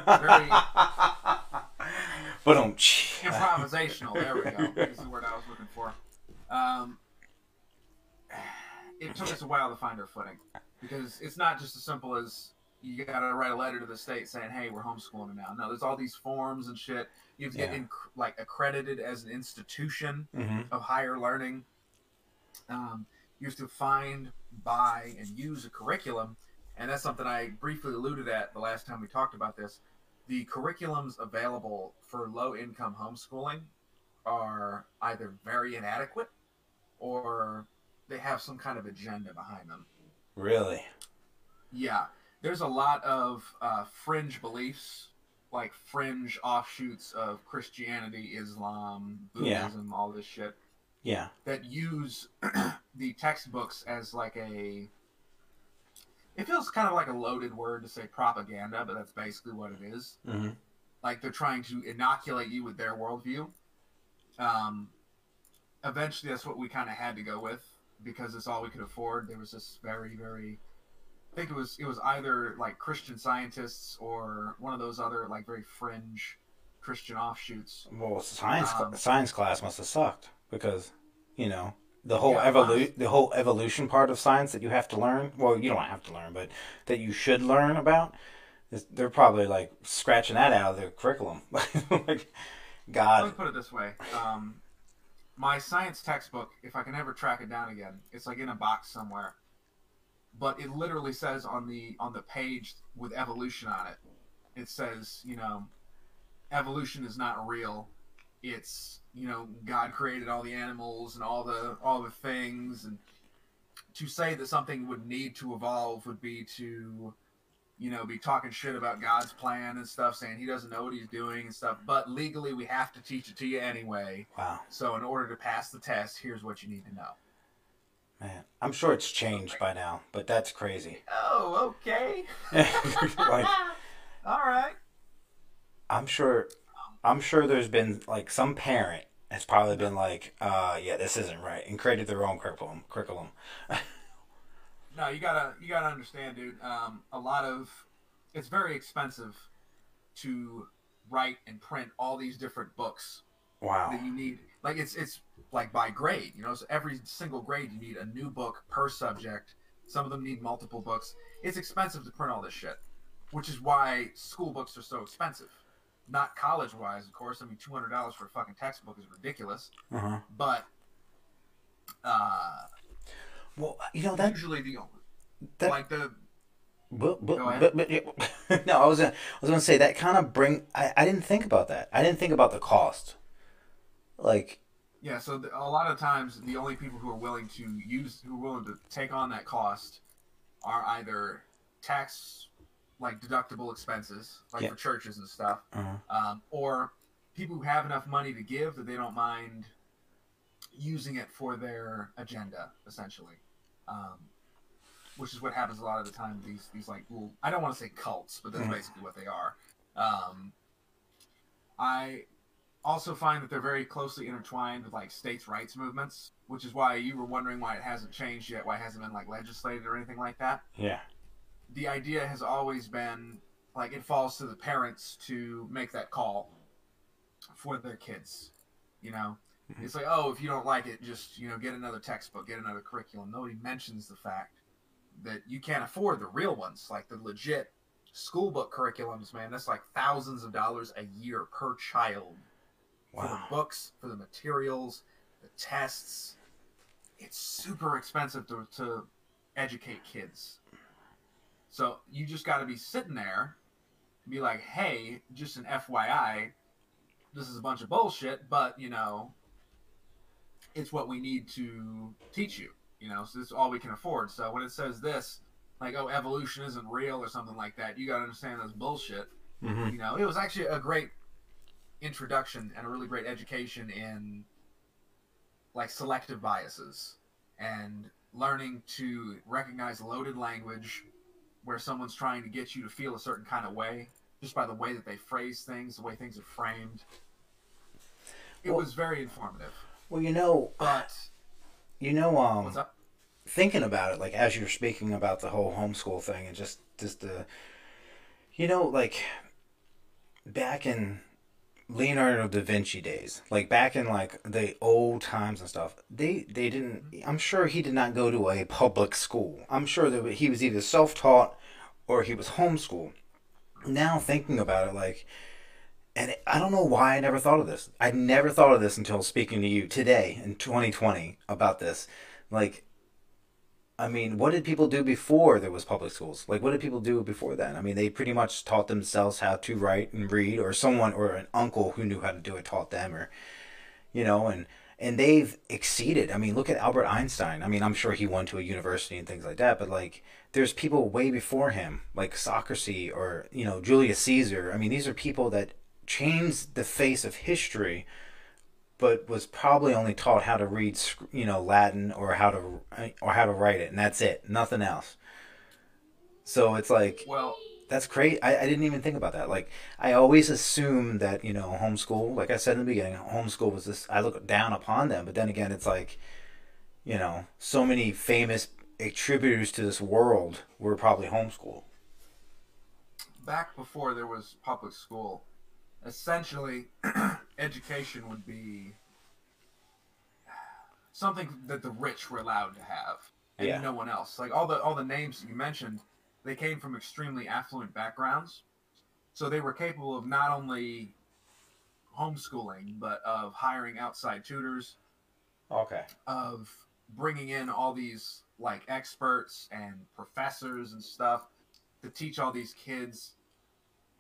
A: but um,
B: Improvisational. There we go. Is the word I was looking for. Um, it took us a while to find our footing because it's not just as simple as you got to write a letter to the state saying, "Hey, we're homeschooling now." No, there's all these forms and shit. You have to get
A: Yeah.
B: in, like accredited as an institution
A: hmm
B: of higher learning. Um, you have to find, buy, and use a curriculum, and that's something I briefly alluded at the last time we talked about this. The curriculums available for low-income homeschooling are either very inadequate or they have some kind of agenda behind them.
A: really.
B: Yeah, there's a lot of uh, fringe beliefs, like fringe offshoots of Christianity, Islam,
A: Yeah.
B: Buddhism, all this shit.
A: Yeah.
B: that use the textbooks as like a it feels kind of like a loaded word to say propaganda but that's basically what it is.
A: Hmm
B: like they're trying to inoculate you with their worldview. Um, eventually that's what we kind of had to go with because it's all we could afford. There was this very very i think it was it was either like christian scientists or one of those other like very fringe christian offshoots
A: Well, science
B: Um,
A: science class must have sucked because you know the whole
B: Yeah,
A: evolu- the whole evolution part of science that you have to learn. Well, you don't have to learn, but that you should learn about. is- They're probably like scratching that out of their curriculum. like, God.
B: Let me put it this way. Um, my science textbook, if I can ever track it down again, it's like in a box somewhere. But it literally says on the on the page with evolution on it, it says, you know, evolution is not real. It's you know God created all the animals and all the all the things, and to say that something would need to evolve would be to you know, be talking shit about God's plan and stuff, saying he doesn't know what he's doing and stuff. But legally, we have to teach it to you anyway.
A: wow,
B: So, in order to pass the test, here's what you need to know.
A: Man, I'm sure it's changed by now, but that's crazy.
B: Oh, okay.
A: like,
B: All right.
A: I'm sure, I'm sure there's been like some parent has probably been like, uh, yeah, this isn't right, and created their own curriculum. Curriculum.
B: No, you gotta you gotta understand, dude. Um, a lot of it's very expensive to write and print all these different books
A: Wow.
B: that you need. Like it's it's like by grade, you know. So every single grade you need a new book per subject. Some of them need multiple books. It's expensive to print all this shit, which is why school books are so expensive. Not college wise, of course. I mean, two hundred dollars for a fucking textbook is ridiculous.
A: Uh-huh.
B: But uh,
A: Well, you know that
B: usually the
A: that
B: like the
A: But, but, but, but yeah. no, I was gonna, I was gonna say that kind of bring. I, I didn't think about that. I didn't think about the cost. Like,
B: Yeah, so the, a lot of times the only people who are willing to use, who are willing to take on that cost, are either tax, like deductible expenses, like
A: Yeah.
B: for churches and stuff,
A: uh,
B: um, or people who have enough money to give that they don't mind using it for their agenda, essentially. Um, which is what happens a lot of the time. These these like well, I don't want to say cults, but that's
A: Mhm.
B: basically what they are. Um, I also find that they're very closely intertwined with like states' rights movements, which is why you were wondering why it hasn't changed yet, why it hasn't been like legislated or anything like that.
A: yeah,
B: The idea has always been like it falls to the parents to make that call for their kids. You know,
A: Mhm.
B: it's like, oh, if you don't like it, just you know, get another textbook, get another curriculum. Nobody mentions the fact that you can't afford the real ones, like the legit school book curriculums. Man, that's like thousands of dollars a year per child for the books, for the materials, the tests. It's super expensive to, to educate kids. So you just got to be sitting there and be like, hey, just an FYI, this is a bunch of bullshit, but you know, it's what we need to teach you. You know, so this is all we can afford. So when it says this, like, oh, evolution isn't real or something like that, you got to understand that's bullshit.
A: Mm-hmm.
B: You know, it was actually a great introduction and a really great education in like selective biases and learning to recognize loaded language where someone's trying to get you to feel a certain kind of way just by the way that they phrase things, the way things are framed. It
A: Well-
B: was very informative.
A: Well, you know,
B: But
A: you know, um, thinking about it, like as you're speaking about the whole homeschool thing, and just just the, you know, like back in Leonardo da Vinci days, like back in like the old times and stuff, they they didn't. I'm sure he did not go to a public school. I'm sure that he was either self taught or he was homeschooled. Now thinking about it, like. And I don't know why I never thought of this. I never thought of this until speaking to you today in 2020 about this. Like, I mean, what did people do before there was public schools? Like, what did people do before then? I mean, they pretty much taught themselves how to write and read, or someone or an uncle who knew how to do it taught them, or you know, and and they've exceeded. I mean, look at Albert Einstein. I mean, I'm sure he went to a university and things like that, but like, there's people way before him, like Socrates or you know Julius Caesar. I mean, these are people that changed the face of history but was probably only taught how to read, you know, Latin or how to uh, or how to write it, and that's it, nothing else. So it's like
B: Well,
A: that's great. I, I didn't even think about that. Like I always assumed that you know homeschool, like I said in the beginning, homeschool was this. I look down upon them, but then again, it's like, you know, so many famous attributors to this world were probably homeschool.
B: back before there was public school, essentially education would be something that the rich were allowed to have and
A: Yeah.
B: no one else. Like all the all the names that you mentioned, they came from extremely affluent backgrounds. So they were capable of not only homeschooling but of hiring outside tutors,
A: Okay.
B: of bringing in all these like experts and professors and stuff to teach all these kids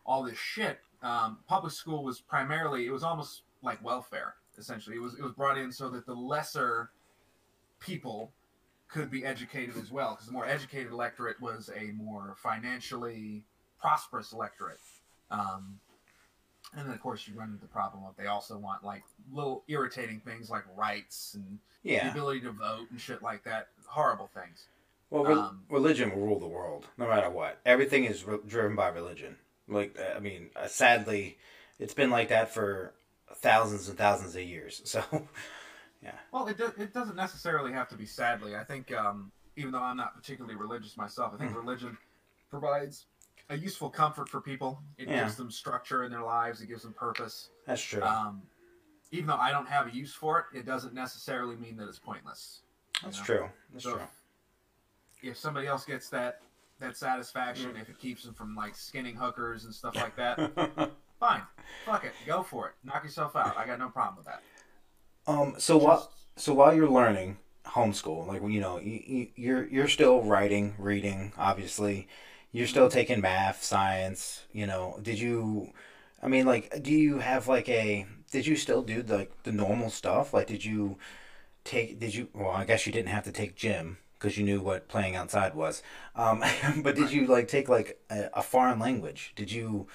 B: all this shit. Um, public school was primarily it was almost like welfare essentially. It was it was brought in so that the lesser people could be educated as well because the more educated electorate was a more financially prosperous electorate. Um, and then of course you run into the problem of they also want like little irritating things like rights and the ability to vote and shit like that. Horrible things.
A: Well, re-
B: Um,
A: religion will rule the world, no matter what. Everything is re- driven by religion. Like, uh, I mean, uh, sadly, it's been like that for thousands and thousands of years. So, yeah.
B: Well, it, do, it doesn't necessarily have to be sadly. I think, um, even though I'm not particularly religious myself, I think religion provides a useful comfort for people. It
A: Yeah.
B: gives them structure in their lives, it gives them purpose.
A: that's true.
B: Um, even though I don't have a use for it, it doesn't necessarily mean that it's pointless.
A: that's
B: know?
A: true. That's
B: So
A: true.
B: if somebody else gets that that satisfaction, if it keeps them from like skinning hookers and stuff like that, fine, fuck it, go for it, knock yourself out. I got no problem with that.
A: um, so while so while you're learning homeschool, like you know, you, you, you're you're still writing, reading, obviously. You're still taking math, science. You know, did you? I mean, like, do you have like a? Did you still do like, the normal stuff? Like, did you take? Did you? Well, I guess you didn't have to take gym because you knew what playing outside was. Um, but did you like take like a, a foreign language? Did you?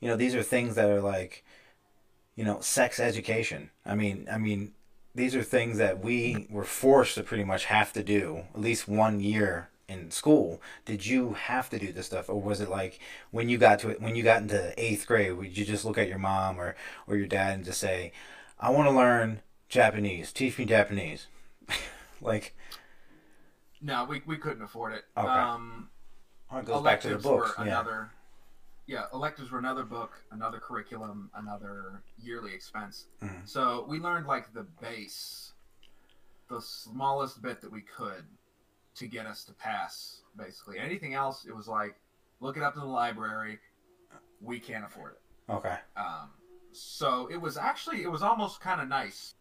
A: You know, these are things that are like, you know, sex education. I mean, I mean, these are things that we were forced to pretty much have to do at least one year in school. Did you have to do this stuff, or was it like when you got to it when you got into eighth grade? Would you just look at your mom or or your dad and just say, "I want to learn Japanese. Teach me Japanese." like,
B: No, we, we couldn't afford it.
A: Okay.
B: Um,
A: oh, it goes back to the books.
B: were
A: Yeah.
B: another. Yeah, electives were another book, another curriculum, another yearly expense.
A: Mhm.
B: So we learned like the base, the smallest bit that we could to get us to pass. Basically, anything else, it was like look it up in the library. We can't afford it.
A: Okay.
B: Um, so it was actually it was almost kind of nice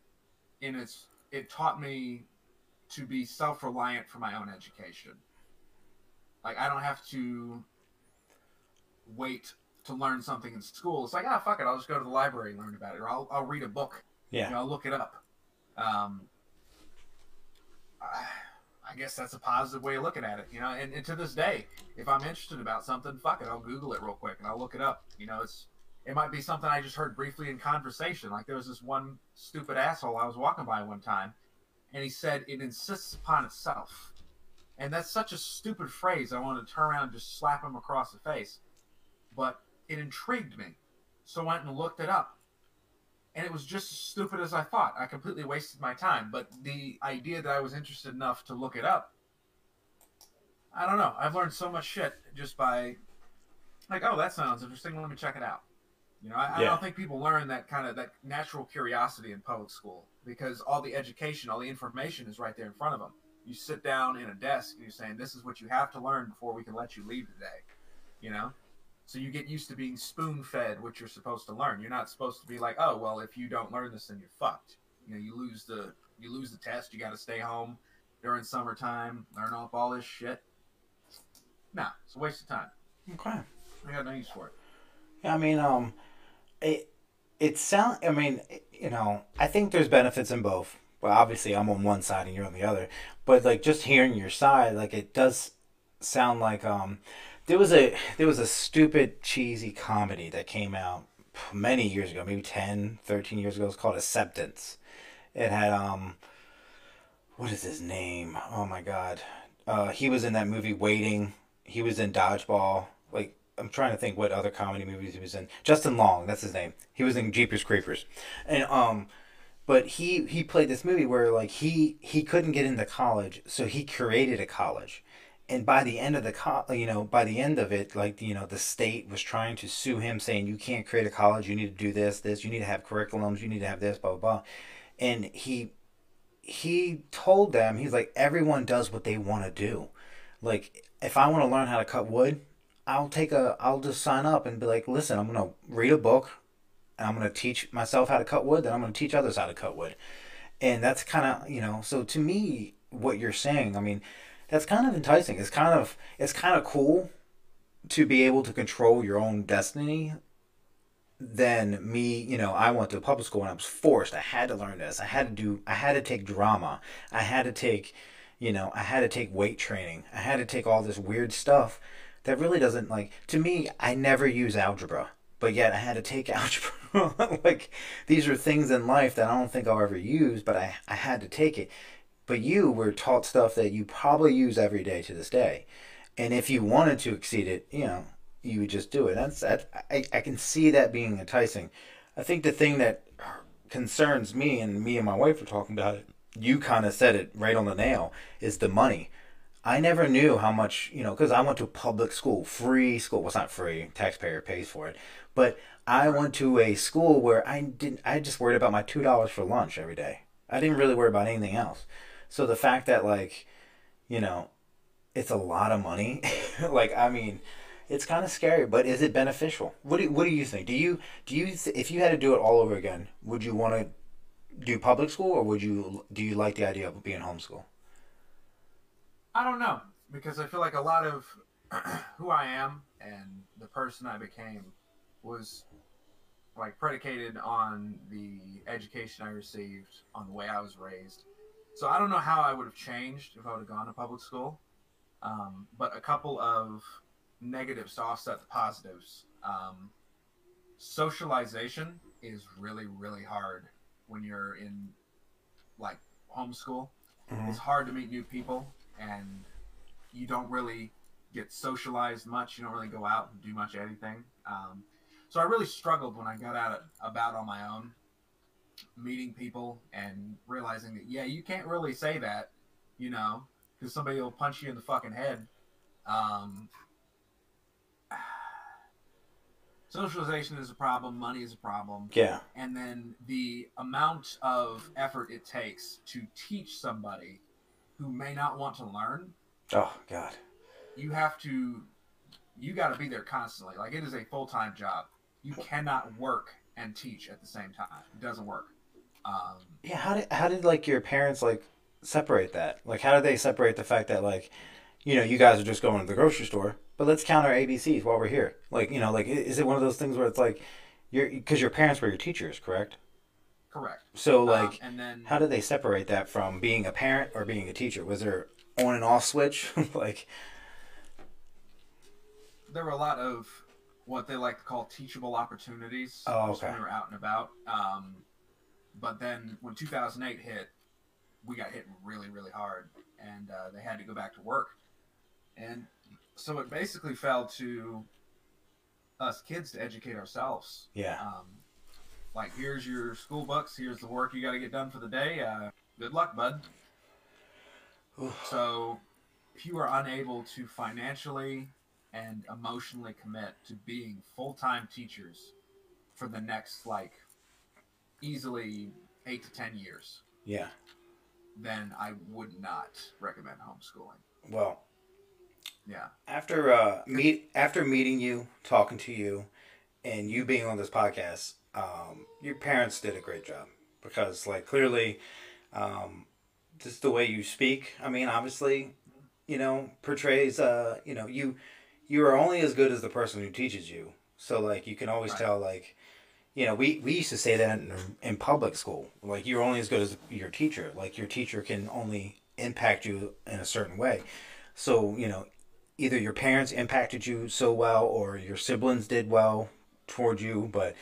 B: in its it taught me to be self-reliant for my own education like i don't have to wait to learn something in school, it's like ah fuck it, I'll just go to the library and learn about it, or I'll I'll read a book.
A: Yeah.
B: You know, I'll look it up. Um, I, I guess that's a positive way of looking at it. You know, and, and to this day, if I'm interested about something, fuck it, I'll Google it real quick and I'll look it up. You know, it's it might be something I just heard briefly in conversation. Like there was this one stupid asshole I was walking by one time, and he said it insists upon itself. And that's such a stupid phrase. I wanted to turn around and just slap him across the face. But it intrigued me. So I went and looked it up. And it was just as stupid as I thought. I completely wasted my time. But the idea that I was interested enough to look it up, I don't know. I've learned so much shit just by, like, oh, that sounds interesting. Let me check it out. You know, I, I don't think people learn that kind of that natural curiosity in public school because all the education, all the information is right there in front of them. You sit down in a desk and you're saying, "This is what you have to learn before we can let you leave today." You know, so you get used to being spoon fed what you're supposed to learn. You're not supposed to be like, "Oh, well, if you don't learn this, then you're fucked." You know, you lose the you lose the test. You got to stay home during summertime, learn off all this shit. Nah, it's a waste of time.
A: Okay.
B: I got no use for it.
A: Yeah, I mean, um, it it sound. I mean, you know, I think there's benefits in both. Well, obviously, I'm on one side and you're on the other. But like, just hearing your side, like, it does sound like um, there was a there was a stupid cheesy comedy that came out many years ago, maybe 10, 13 years ago. It's called Acceptance. It had um, what is his name? Oh my god, uh, he was in that movie Waiting. He was in Dodgeball. Like I'm trying to think what other comedy movies he was in. Justin Long, that's his name. He was in Jeepers Creepers, and um, but he he played this movie where like he he couldn't get into college, so he created a college, and by the end of the co- you know by the end of it, like you know the state was trying to sue him, saying you can't create a college, you need to do this, this, you need to have curriculums, you need to have this, blah blah blah, and he he told them he's like everyone does what they want to do. Like if i want to learn how to cut wood i'll take a i'll just sign up and be like listen i'm to read a book and i'm to teach myself how to cut wood then i'm to teach others how to cut wood and that's kind of you know so to me what you're saying i mean that's kind of enticing it's kind of it's kind of cool to be able to control your own destiny than me, you know, I went to public school and I was forced. I had to learn this. I had to do I had to take drama. I had to take, you know, I had to take weight training. I had to take all this weird stuff that really doesn't like to me, I never use algebra. But yet I had to take algebra. like these are things in life that I don't think I'll ever use, but I, I had to take it. But you were taught stuff that you probably use every day to this day. And if you wanted to exceed it, you know, you would just do it. That's that. I, I can see that being enticing. I think the thing that concerns me and me and my wife were talking about it. You kind of said it right on the nail. Is the money. I never knew how much you know because I went to public school, free school. Well, it's not free. Taxpayer pays for it, but I went to a school where I didn't. I just worried about my two dollars for lunch every day. I didn't really worry about anything else. So the fact that like, you know, it's a lot of money. like I mean, it's kind of scary, but is it beneficial? What do What do you think? Do you do you th- if you had to do it all over again, would you want to do public school or would you do you like the idea of being homeschool?
B: I don't know because I feel like a lot of who I am and the person I became was like predicated on the education I received, on the way I was raised. So I don't know how I would have changed if I would have gone to public school. Um, but a couple of negatives to offset the positives. Um, socialization is really, really hard when you're in like homeschool.
A: Mhm.
B: It's hard to meet new people, and you don't really get socialized much. You don't really go out and do much anything. Um, so I really struggled when I got out about on my own, meeting people and realizing that yeah, you can't really say that, you know, because somebody will punch you in the fucking head. Um, socialization is a problem. Money is a problem
A: Yeah,
B: and then the amount of effort it takes to teach somebody who may not want to learn
A: Oh God.
B: you have to you got to be there constantly like it is a full-time job you cannot work and teach at the same time it doesn't work um,
A: Yeah. How did how did like your parents like separate that? Like how did they separate the fact that like you know, you guys are just going to the grocery store, but let's count our ABCs while we're here. Like, you know, like is it one of those things where it's like, you're because your parents were your teachers, correct?
B: Correct.
A: So like,
B: um, and then
A: how did they separate that from being a parent or being a teacher? Was there on and off switch? like,
B: there were a lot of what they like to call teachable opportunities
A: Oh, okay.
B: when we were out and about. Um, but then when 2008 hit, we got hit really, really hard, and uh, they had to go back to work. And so it basically fell to us kids to educate ourselves.
A: yeah,
B: Um, like, here's your school books. Here's the work you got to get done for the day. Uh, good luck, bud. So, if you are unable to financially and emotionally commit to being full time teachers for the next, like, easily eight to 10 years,
A: yeah.
B: then I would not recommend homeschooling.
A: Well,
B: Yeah.
A: after uh meet after meeting you, talking to you, and you being on this podcast, um, your parents did a great job because like clearly, um, just the way you speak. I mean, obviously, you know, portrays uh, you know, you you are only as good as the person who teaches you. So like you can always
B: Right.
A: tell like. You know, we, we used to say that in, in public school. Like, you're only as good as your teacher. Like, your teacher can only impact you in a certain way. So, you know, either your parents impacted you so well or your siblings did well toward you but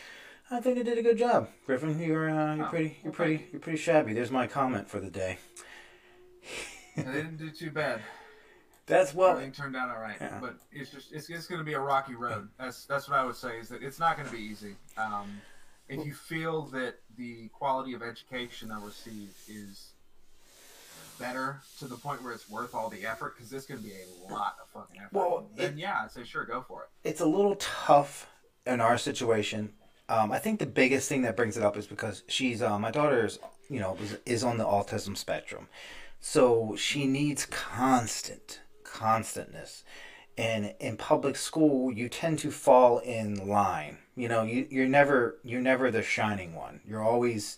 A: i think they did a good job griffin you're uh, you're
B: Oh,
A: pretty you're
B: well,
A: pretty you're pretty shabby there's my comment for the day
B: And they didn't do too bad.
A: that's well
B: Everything turned out all right,
A: Yeah.
B: but it's just it's, it's going to be a rocky road. That's that's what I would say is that it's not going to be easy. Um, if you feel that the quality of education they'll receive is better to the point where it's worth all the effort, because this is going to be a lot of fucking effort.
A: Well,
B: then
A: it-
B: yeah, I'd say sure, go for it.
A: it's a little tough in our situation um, i think the biggest thing that brings it up is because she's uh, my daughter is you know is, is on the autism spectrum. So she needs constant constantness. And in public school you tend to fall in line. You know you, you're never you're never the shining one. You're always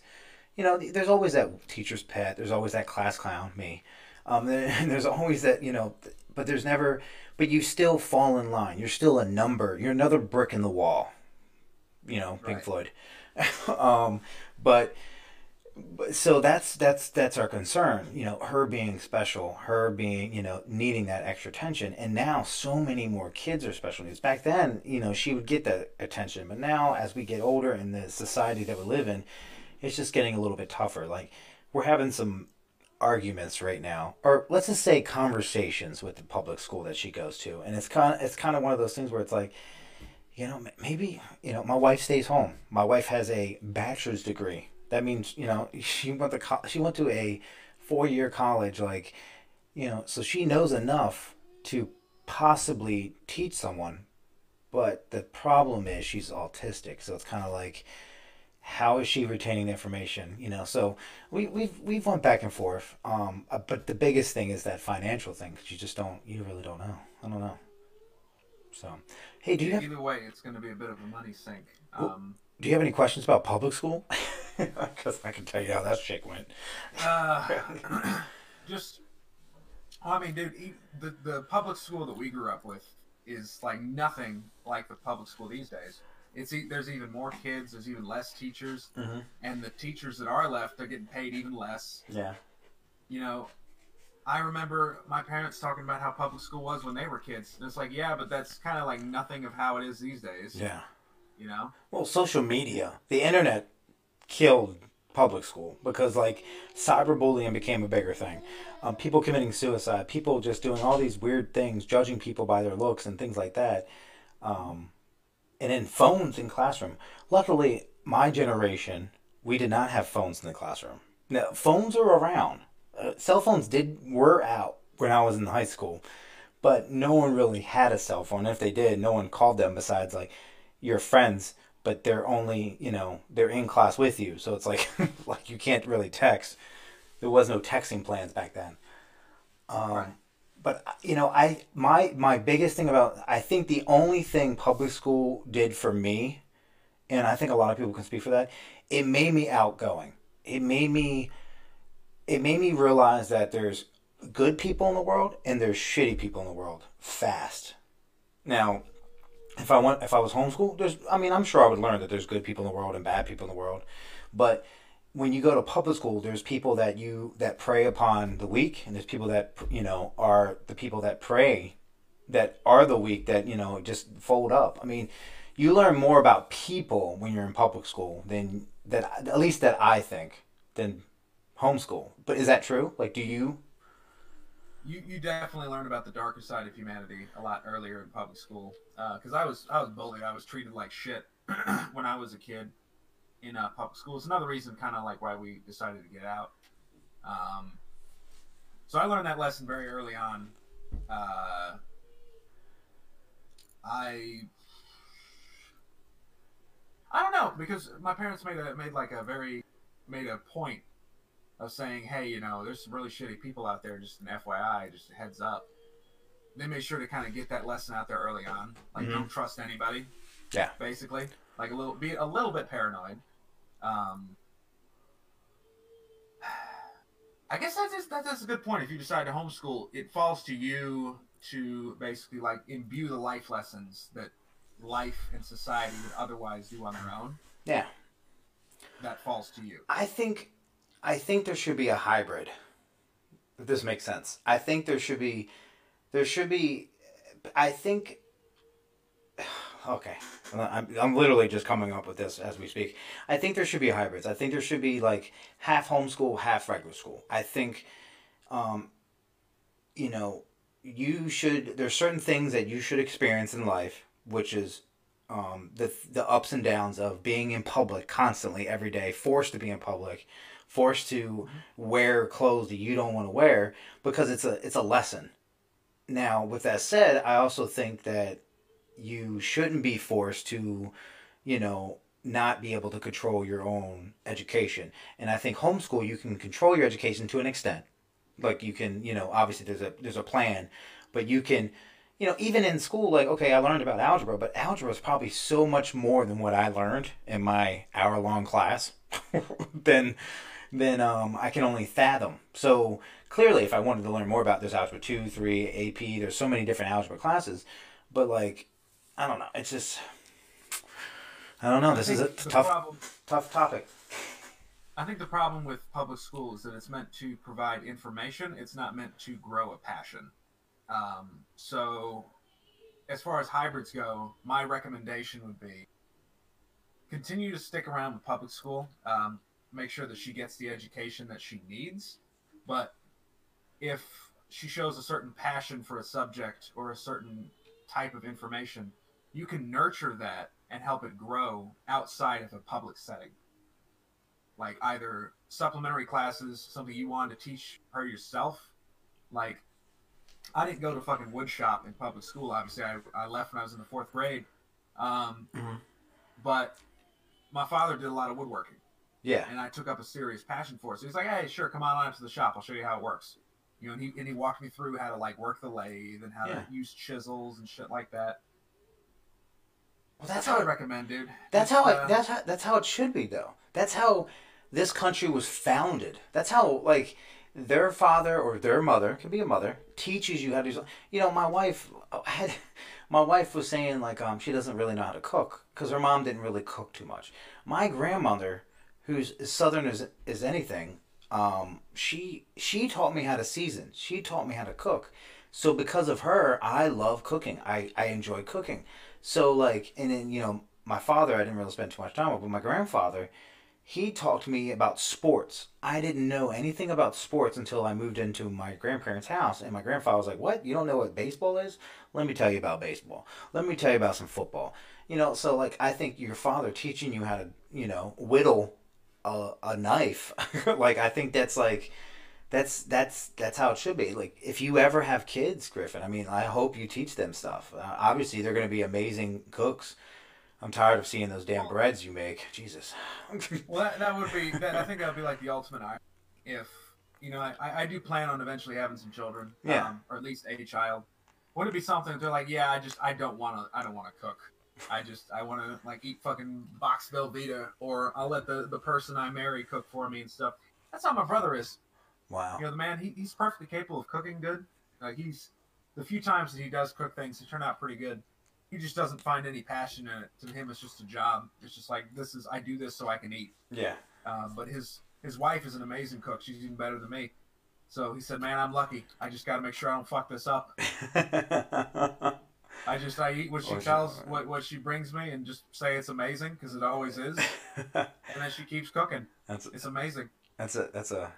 A: you know there's always that teacher's pet. There's always that class clown me. Um, and there's always that you know but there's never but you still fall in line. You're still a number. You're another brick in the wall you know pink
B: Right.
A: floyd. Um, but but so that's that's that's our concern you know her being special her being you know needing that extra attention. And now so many more kids are special needs. Back then you know she would get that attention. But now as we get older in the society that we live in it's just getting a little bit tougher. Like we're having some arguments right now. Or let's just say conversations with the public school that she goes to. And it's kind of it's kind of one of those things where it's like you know maybe you know my wife stays home. My wife has a bachelor's degree. That means you know she went to co- she went to a four year college like you know so she knows enough to possibly teach someone. But the problem is she's autistic so it's kind of like how is she retaining the information you know? So we, we've we've went back and forth um uh, but the biggest thing is that financial thing 'cause you just don't you really don't know. I don't know. So hey do you have
B: Either way, it's going to be a bit of a money sink.
A: Well-
B: Um,
A: do you have any questions about public school because i can tell you how that shit went
B: Uh, just, well, I mean, dude, the the public school that we grew up with is like nothing like the public school these days. It's there's even more kids, there's even less teachers,
A: mm-hmm.
B: and the teachers that are left, they're getting paid even less.
A: yeah
B: You know, I remember my parents talking about how public school was when they were kids. And it's like, yeah, but that's kind of like nothing of how it is these days.
A: yeah
B: You know,
A: Well, social media, the internet killed public school because like cyberbullying became a bigger thing. Um, people committing suicide, people just doing all these weird things, judging people by their looks and things like that. Um, and then phones in classroom. Luckily, my generation, we did not have phones in the classroom. Now, phones are around. Uh, cell phones did were out when I was in high school, but no one really had a cell phone. If they did, no one called them besides like your friends but they're only you know they're in class with you so it's like like you can't really text there was no texting plans back then um,
B: Right.
A: but you know i my my biggest thing about i think the only thing public school did for me and i think a lot of people can speak for that it made me outgoing it made me it made me realize that there's good people in the world and there's shitty people in the world fast. Now, if I went if I was homeschooled, there's I mean I'm sure I would learn that there's good people in the world and bad people in the world, but when you go to public school, there's people that you that prey upon the weak, and there's people that you know are the people that prey, that are the weak that you know just fold up. I mean, you learn more about people when you're in public school than that. At least that I think than homeschool. But is that true? Like, do you?
B: You, you definitely learn about the darker side of humanity a lot earlier in public school. Because uh, I was I was bullied. I was treated like shit when I was a kid in uh, public school. It's another reason, kind of like why we decided to get out. Um, so I learned that lesson very early on. Uh, I I don't know because my parents made a made like a very made a point of saying, hey, you know, there's some really shitty people out there. Just an FYI, just a heads up. They made sure to kind of get that lesson out there early on, like mm-hmm. don't trust anybody.
A: Yeah,
B: basically, like a little be a little bit paranoid. Um, I guess that's just, that's a good point. If you decide to homeschool, it falls to you to basically like imbue the life lessons that life and society would otherwise do on their own.
A: Yeah.
B: That falls to you.
A: I think I think there should be a hybrid. If this makes sense. I think there should be there should be I think okay. I'm, I'm literally just coming up with this as we speak. I think there should be hybrids. I think there should be like half homeschool, half regular school. I think, um, you know, you should. There's certain things that you should experience in life, which is um, the the ups and downs of being in public constantly every day, forced to be in public, forced to wear clothes that you don't want to wear because it's a it's a lesson. Now, with that said, I also think that you shouldn't be forced to, you know, not be able to control your own education. And I think homeschool you can control your education to an extent. Like you can, you know, obviously there's a there's a plan, but you can, you know, even in school, like okay, I learned about algebra, but algebra is probably so much more than what I learned in my hour long class. than than um, I can only fathom. So clearly, if I wanted to learn more about this algebra two, three, AP, there's so many different algebra classes. But like I don't know. It's just I don't know. This is a tough problem, tough topic.
B: I think the problem with public school is that it's meant to provide information. It's not meant to grow a passion. Um, so, as far as hybrids go, my recommendation would be continue to stick around with public school. Um, make sure that she gets the education that she needs. But if she shows a certain passion for a subject or a certain type of information, you can nurture that and help it grow outside of a public setting. Like either supplementary classes, something you wanted to teach her yourself. Like, I didn't go to fucking wood shop in public school. Obviously, I, I left when I was in the fourth grade. Um, mm-hmm. But my father did a lot of woodworking.
A: Yeah.
B: And I took up a serious passion for it. So he's like, hey, sure, come on out to the shop. I'll show you how it works. You know, and he, and he walked me through how to like work the lathe and how yeah. to use chisels and shit like that. Well, that's, how I recommend, dude.
A: That's how uh, it. That's how. That's how it should be, though. That's how this country was founded. That's how like their father or their mother can be a mother teaches you how to do. You know, my wife had. My wife was saying like um she doesn't really know how to cook because her mom didn't really cook too much. My grandmother, who's as southern as as anything, um she she taught me how to season. She taught me how to cook. So because of her, I love cooking. I I enjoy cooking. So like, and then you know, my father, I didn't really spend too much time with, but my grandfather, he talked to me about sports. I didn't know anything about sports until I moved into my grandparents' house, and my grandfather was like, "What? You don't know what baseball is? Let me tell you about baseball. Let me tell you about some football." You know, so like, I think your father teaching you how to, you know, whittle a, a knife, like I think that's like that's that's that's how it should be. Like if you ever have kids, Griffin, I mean, I hope you teach them stuff. Uh, obviously, they're going to be amazing cooks. I'm tired of seeing those damn breads you make. Jesus.
B: well, that, that would be. That, I think that would be like the ultimate. If you know, I, I do plan on eventually having some children.
A: Yeah. Um,
B: or at least a child. Would it be something they're like, yeah, I just I don't want to I don't want to cook. I just I want to like eat fucking box Velveeta, or I'll let the the person I marry cook for me and stuff. That's how my brother is
A: Wow.
B: You know, the man, he, he's perfectly capable of cooking good. Like he's the few times that he does cook things, they turn out pretty good. He just doesn't find any passion in it. To him, it's just a job. It's just like this is I do this so I can eat.
A: Yeah.
B: Um, but his his wife is an amazing cook. She's even better than me. So he said, "Man, I'm lucky. I just got to make sure I don't fuck this up. I just I eat what she tells, what what she brings me, and just say it's amazing because it always is. And then she keeps cooking.
A: that's
B: It's amazing.
A: that's a that's a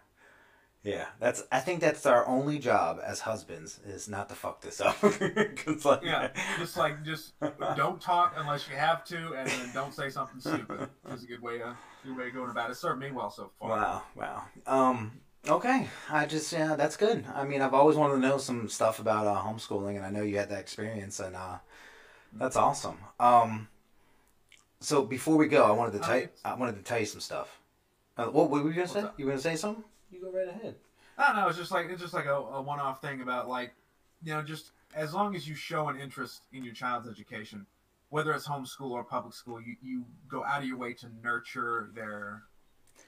A: yeah. That's I think that's our only job as husbands is not to fuck this up. 'Cause, like,
B: Yeah, just like just don't talk unless you have to, and then don't say something stupid. It's a good way to good way of going about it. It served me well so far.
A: Wow, wow. Um, okay. I just yeah, that's good. I mean, I've always wanted to know some stuff about uh, homeschooling, and I know you had that experience, and uh, that's awesome. Um, so before we go, I wanted to tell you, I wanted to tell you some stuff. Uh, what, what were you gonna say?
B: What's?
A: You were gonna say something? You go right ahead.
B: I don't know. It's just like it's just like a, a one-off thing about like, you know, just as long as you show an interest in your child's education, whether it's homeschool or public school, you, you go out of your way to nurture their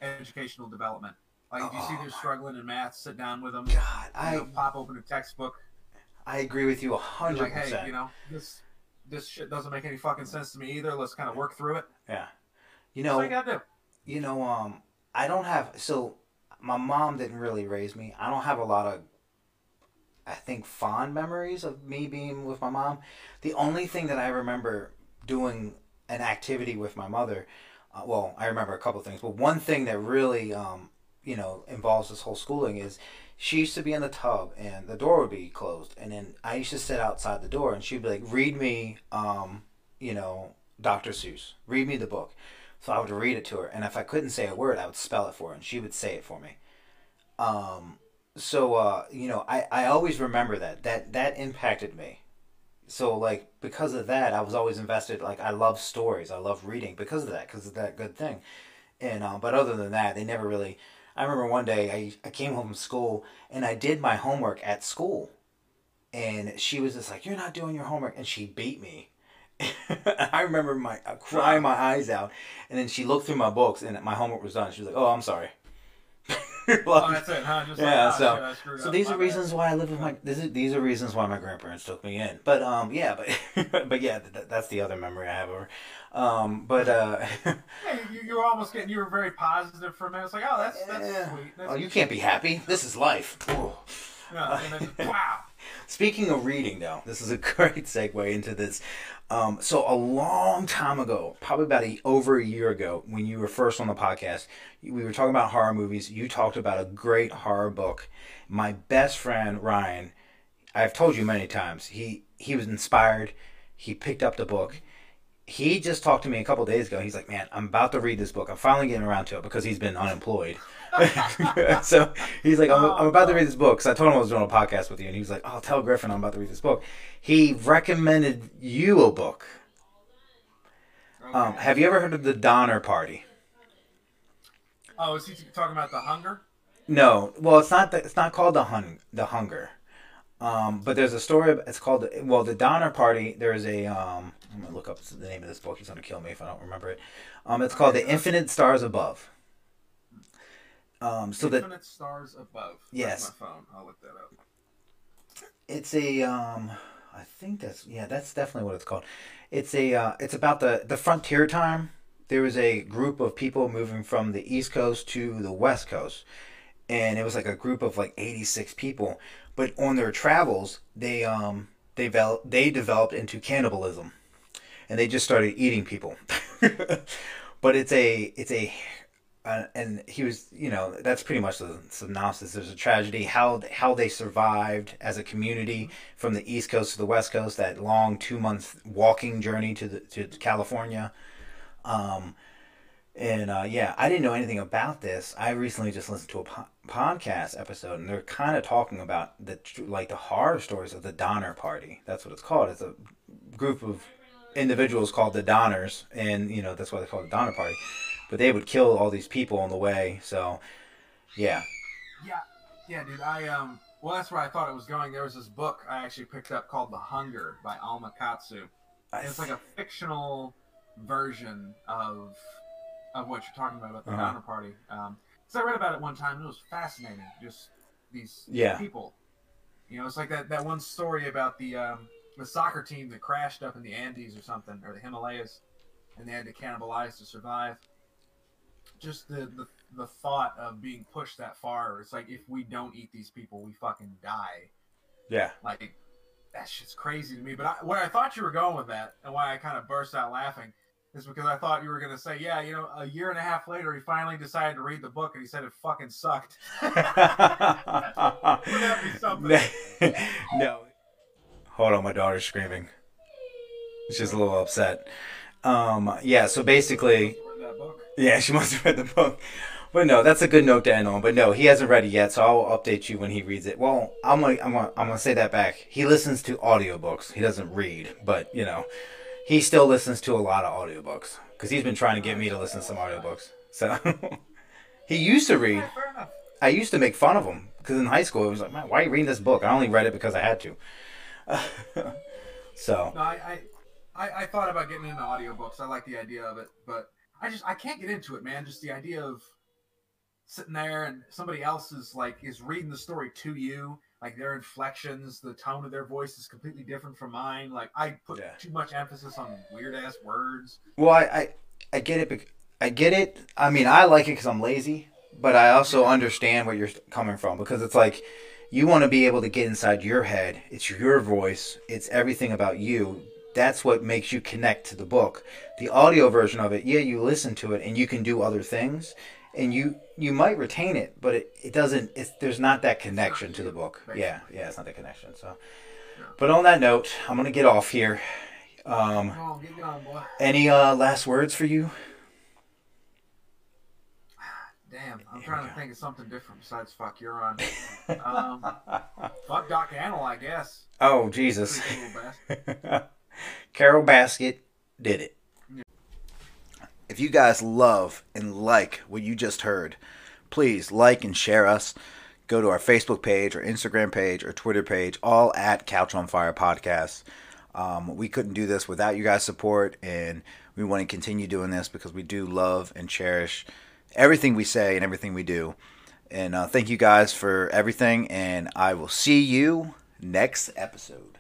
B: educational development. Like if you see
A: Oh,
B: they're struggling in math, sit down with them.
A: God,
B: you know,
A: I
B: pop open a textbook.
A: I agree with you hundred
B: like, hey,
A: percent.
B: you know, this this shit doesn't make any fucking sense to me either. Let's kind of work through it.
A: Yeah. You know,
B: you do.
A: you know, um, I don't have so my mom didn't really raise me. I don't have a lot of I think fond memories of me being with my mom. The only thing that I remember doing an activity with my mother, uh, well, I remember a couple things, but one thing that really, um, you know, involves this whole schooling is she used to be in the tub and the door would be closed, and then I used to sit outside the door and she'd be like, "Read me, um, you know, Dr. Seuss. Read me the book." So I would read it to her, and if I couldn't say a word, I would spell it for her, and she would say it for me. Um, so uh, you know, I, I always remember that that that impacted me. So like because of that, I was always invested. Like I love stories, I love reading because of that, because of that good thing. And uh, but other than that, they never really. I remember one day I, I came home from school and I did my homework at school, and she was just like, "You're not doing your homework," and she beat me. I remember my uh, crying my eyes out, and then she looked through my books and my homework was done. She was like, "Oh, I'm sorry."
B: Oh, that's it, huh? Just
A: Yeah,
B: like, oh,
A: so-
B: shit,
A: So these
B: My
A: are
B: bad.
A: reasons why I live with my. This is, these are reasons why my grandparents took me in. But um, yeah, but but yeah, th- that's the other memory I have. Or, um, but uh,
B: Yeah, you, you were almost getting. You were very positive for a minute. It's like, oh, that's that's
A: Yeah.
B: sweet. That's
A: oh, you can't be happy. This is life. Ooh.
B: And then just, wow.
A: Speaking of reading, though, this is a great segue into this. Um, so a long time ago, probably about a, over a year ago, when you were first on the podcast, we were talking about horror movies. You talked about a great horror book. My best friend Ryan, I've told you many times, he he was inspired. He picked up the book. He just talked to me a couple days ago. He's like, "Man, I'm about to read this book. I'm finally getting around to it because he's been unemployed." so he's like, I'm, I'm about to read this book. Because I told him I was doing a podcast with you, and he was like, "I'll "Oh, tell Griffin I'm about to read this book." He recommended you a book. Um, have you ever heard of the Donner Party?
B: oh, is he talking about the hunger?
A: No, well, it's not. The, it's not called the hun the hunger. Um, but there's a story. It's called well, the Donner Party. There's a. Um, I'm gonna look up the name of this book. He's gonna kill me if I don't remember it. Um, it's called the Infinite Stars Above. Um, so that
B: Infinite stars above.
A: Yes.
B: That's my phone. I'll look that up.
A: it's a. Um, I think that's yeah. That's definitely what it's called. It's a. Uh, it's about the the frontier time. There was a group of people moving from the East Coast to the West Coast, and it was like a group of like 86 people but on their travels they um they they developed into cannibalism and they just started eating people but it's a it's a uh, and he was you know that's pretty much the synopsis there's a tragedy how how they survived as a community from the east coast to the west coast that long two month walking journey to the to california um and uh, yeah, I didn't know anything about this. I recently just listened to a po- podcast episode, and they're kind of talking about the like the horror stories of the Donner Party. That's what it's called. It's a group of individuals called the Donners, and you know that's why they call it the Donner Party. But they would kill all these people on the way. So, yeah,
B: Yeah, yeah, dude. I um. Well, that's where I thought it was going. There was this book I actually picked up called The Hunger by Alma Katsu. It's like a fictional version of of what you're talking about about the
A: Uh-huh.
B: Donner Party. Um, So I read about it one time and it was fascinating. Just these
A: Yeah.
B: people. You know, it's like that, that one story about the um, the soccer team that crashed up in the Andes or something, or the Himalayas, and they had to cannibalize to survive. Just the, the the thought of being pushed that far. It's like if we don't eat these people, we fucking die.
A: Yeah.
B: Like that shit's crazy to me. But I, where I thought you were going with that, and why I kind of burst out laughing, is because I thought you were gonna say, yeah, you know, a year and a half later, he finally decided to read the book, and he said it fucking sucked. Wouldn't that be something?
A: no. Hold on, my daughter's screaming. She's a little upset. Um, yeah, so basically,
B: Read that book.
A: yeah, she must have read the book. But no, that's a good note to end on. But no, he hasn't read it yet, so I'll update you when he reads it. Well, I'm gonna, I'm gonna, I'm gonna say that back. He listens to audiobooks. He doesn't read, but you know, he still listens to a lot of audiobooks because he's been trying to get me to listen to some audiobooks. So he used to read.
B: Yeah, fair enough.
A: I used to make fun of him because in high school it was like, man, why are you reading this book? I only read it because I had to. so
B: No, I, I, I, thought about getting into audiobooks. I like the idea of it, but I just I can't get into it, man. Just the idea of sitting there and somebody else is like is reading the story to you, like their inflections, the tone of their voice is completely different from mine. Like I put
A: Yeah.
B: too much emphasis on weird ass words.
A: Well, I, I, I get it. bec- I get it. I mean, I like it because I'm lazy, but I also understand where you're coming from because it's like you want to be able to get inside your head. It's your voice. It's everything about you. That's what makes you connect to the book. The audio version of it, yeah, you listen to it and you can do other things, and you you might retain it, but it, it doesn't. It's there's not that connection to the book. Yeah, yeah, it's not that connection. So, but on that note, I'm gonna get off here. Um,
B: on, get
A: any uh, last words for you?
B: Damn, I'm
A: Here
B: trying to think of something different besides fuck you're on. Um, fuck Doc Antle, I guess.
A: Oh Jesus!
B: Pretty cool bastard.
A: Carole Baskin did it. If you guys love and like what you just heard, please like and share us. Go to our Facebook page, or Instagram page, or Twitter page, all at Couch on Fire Podcast. Um, we couldn't do this without you guys' support, and we want to continue doing this because we do love and cherish everything we say and everything we do. And uh, thank you guys for everything, and I will see you next episode.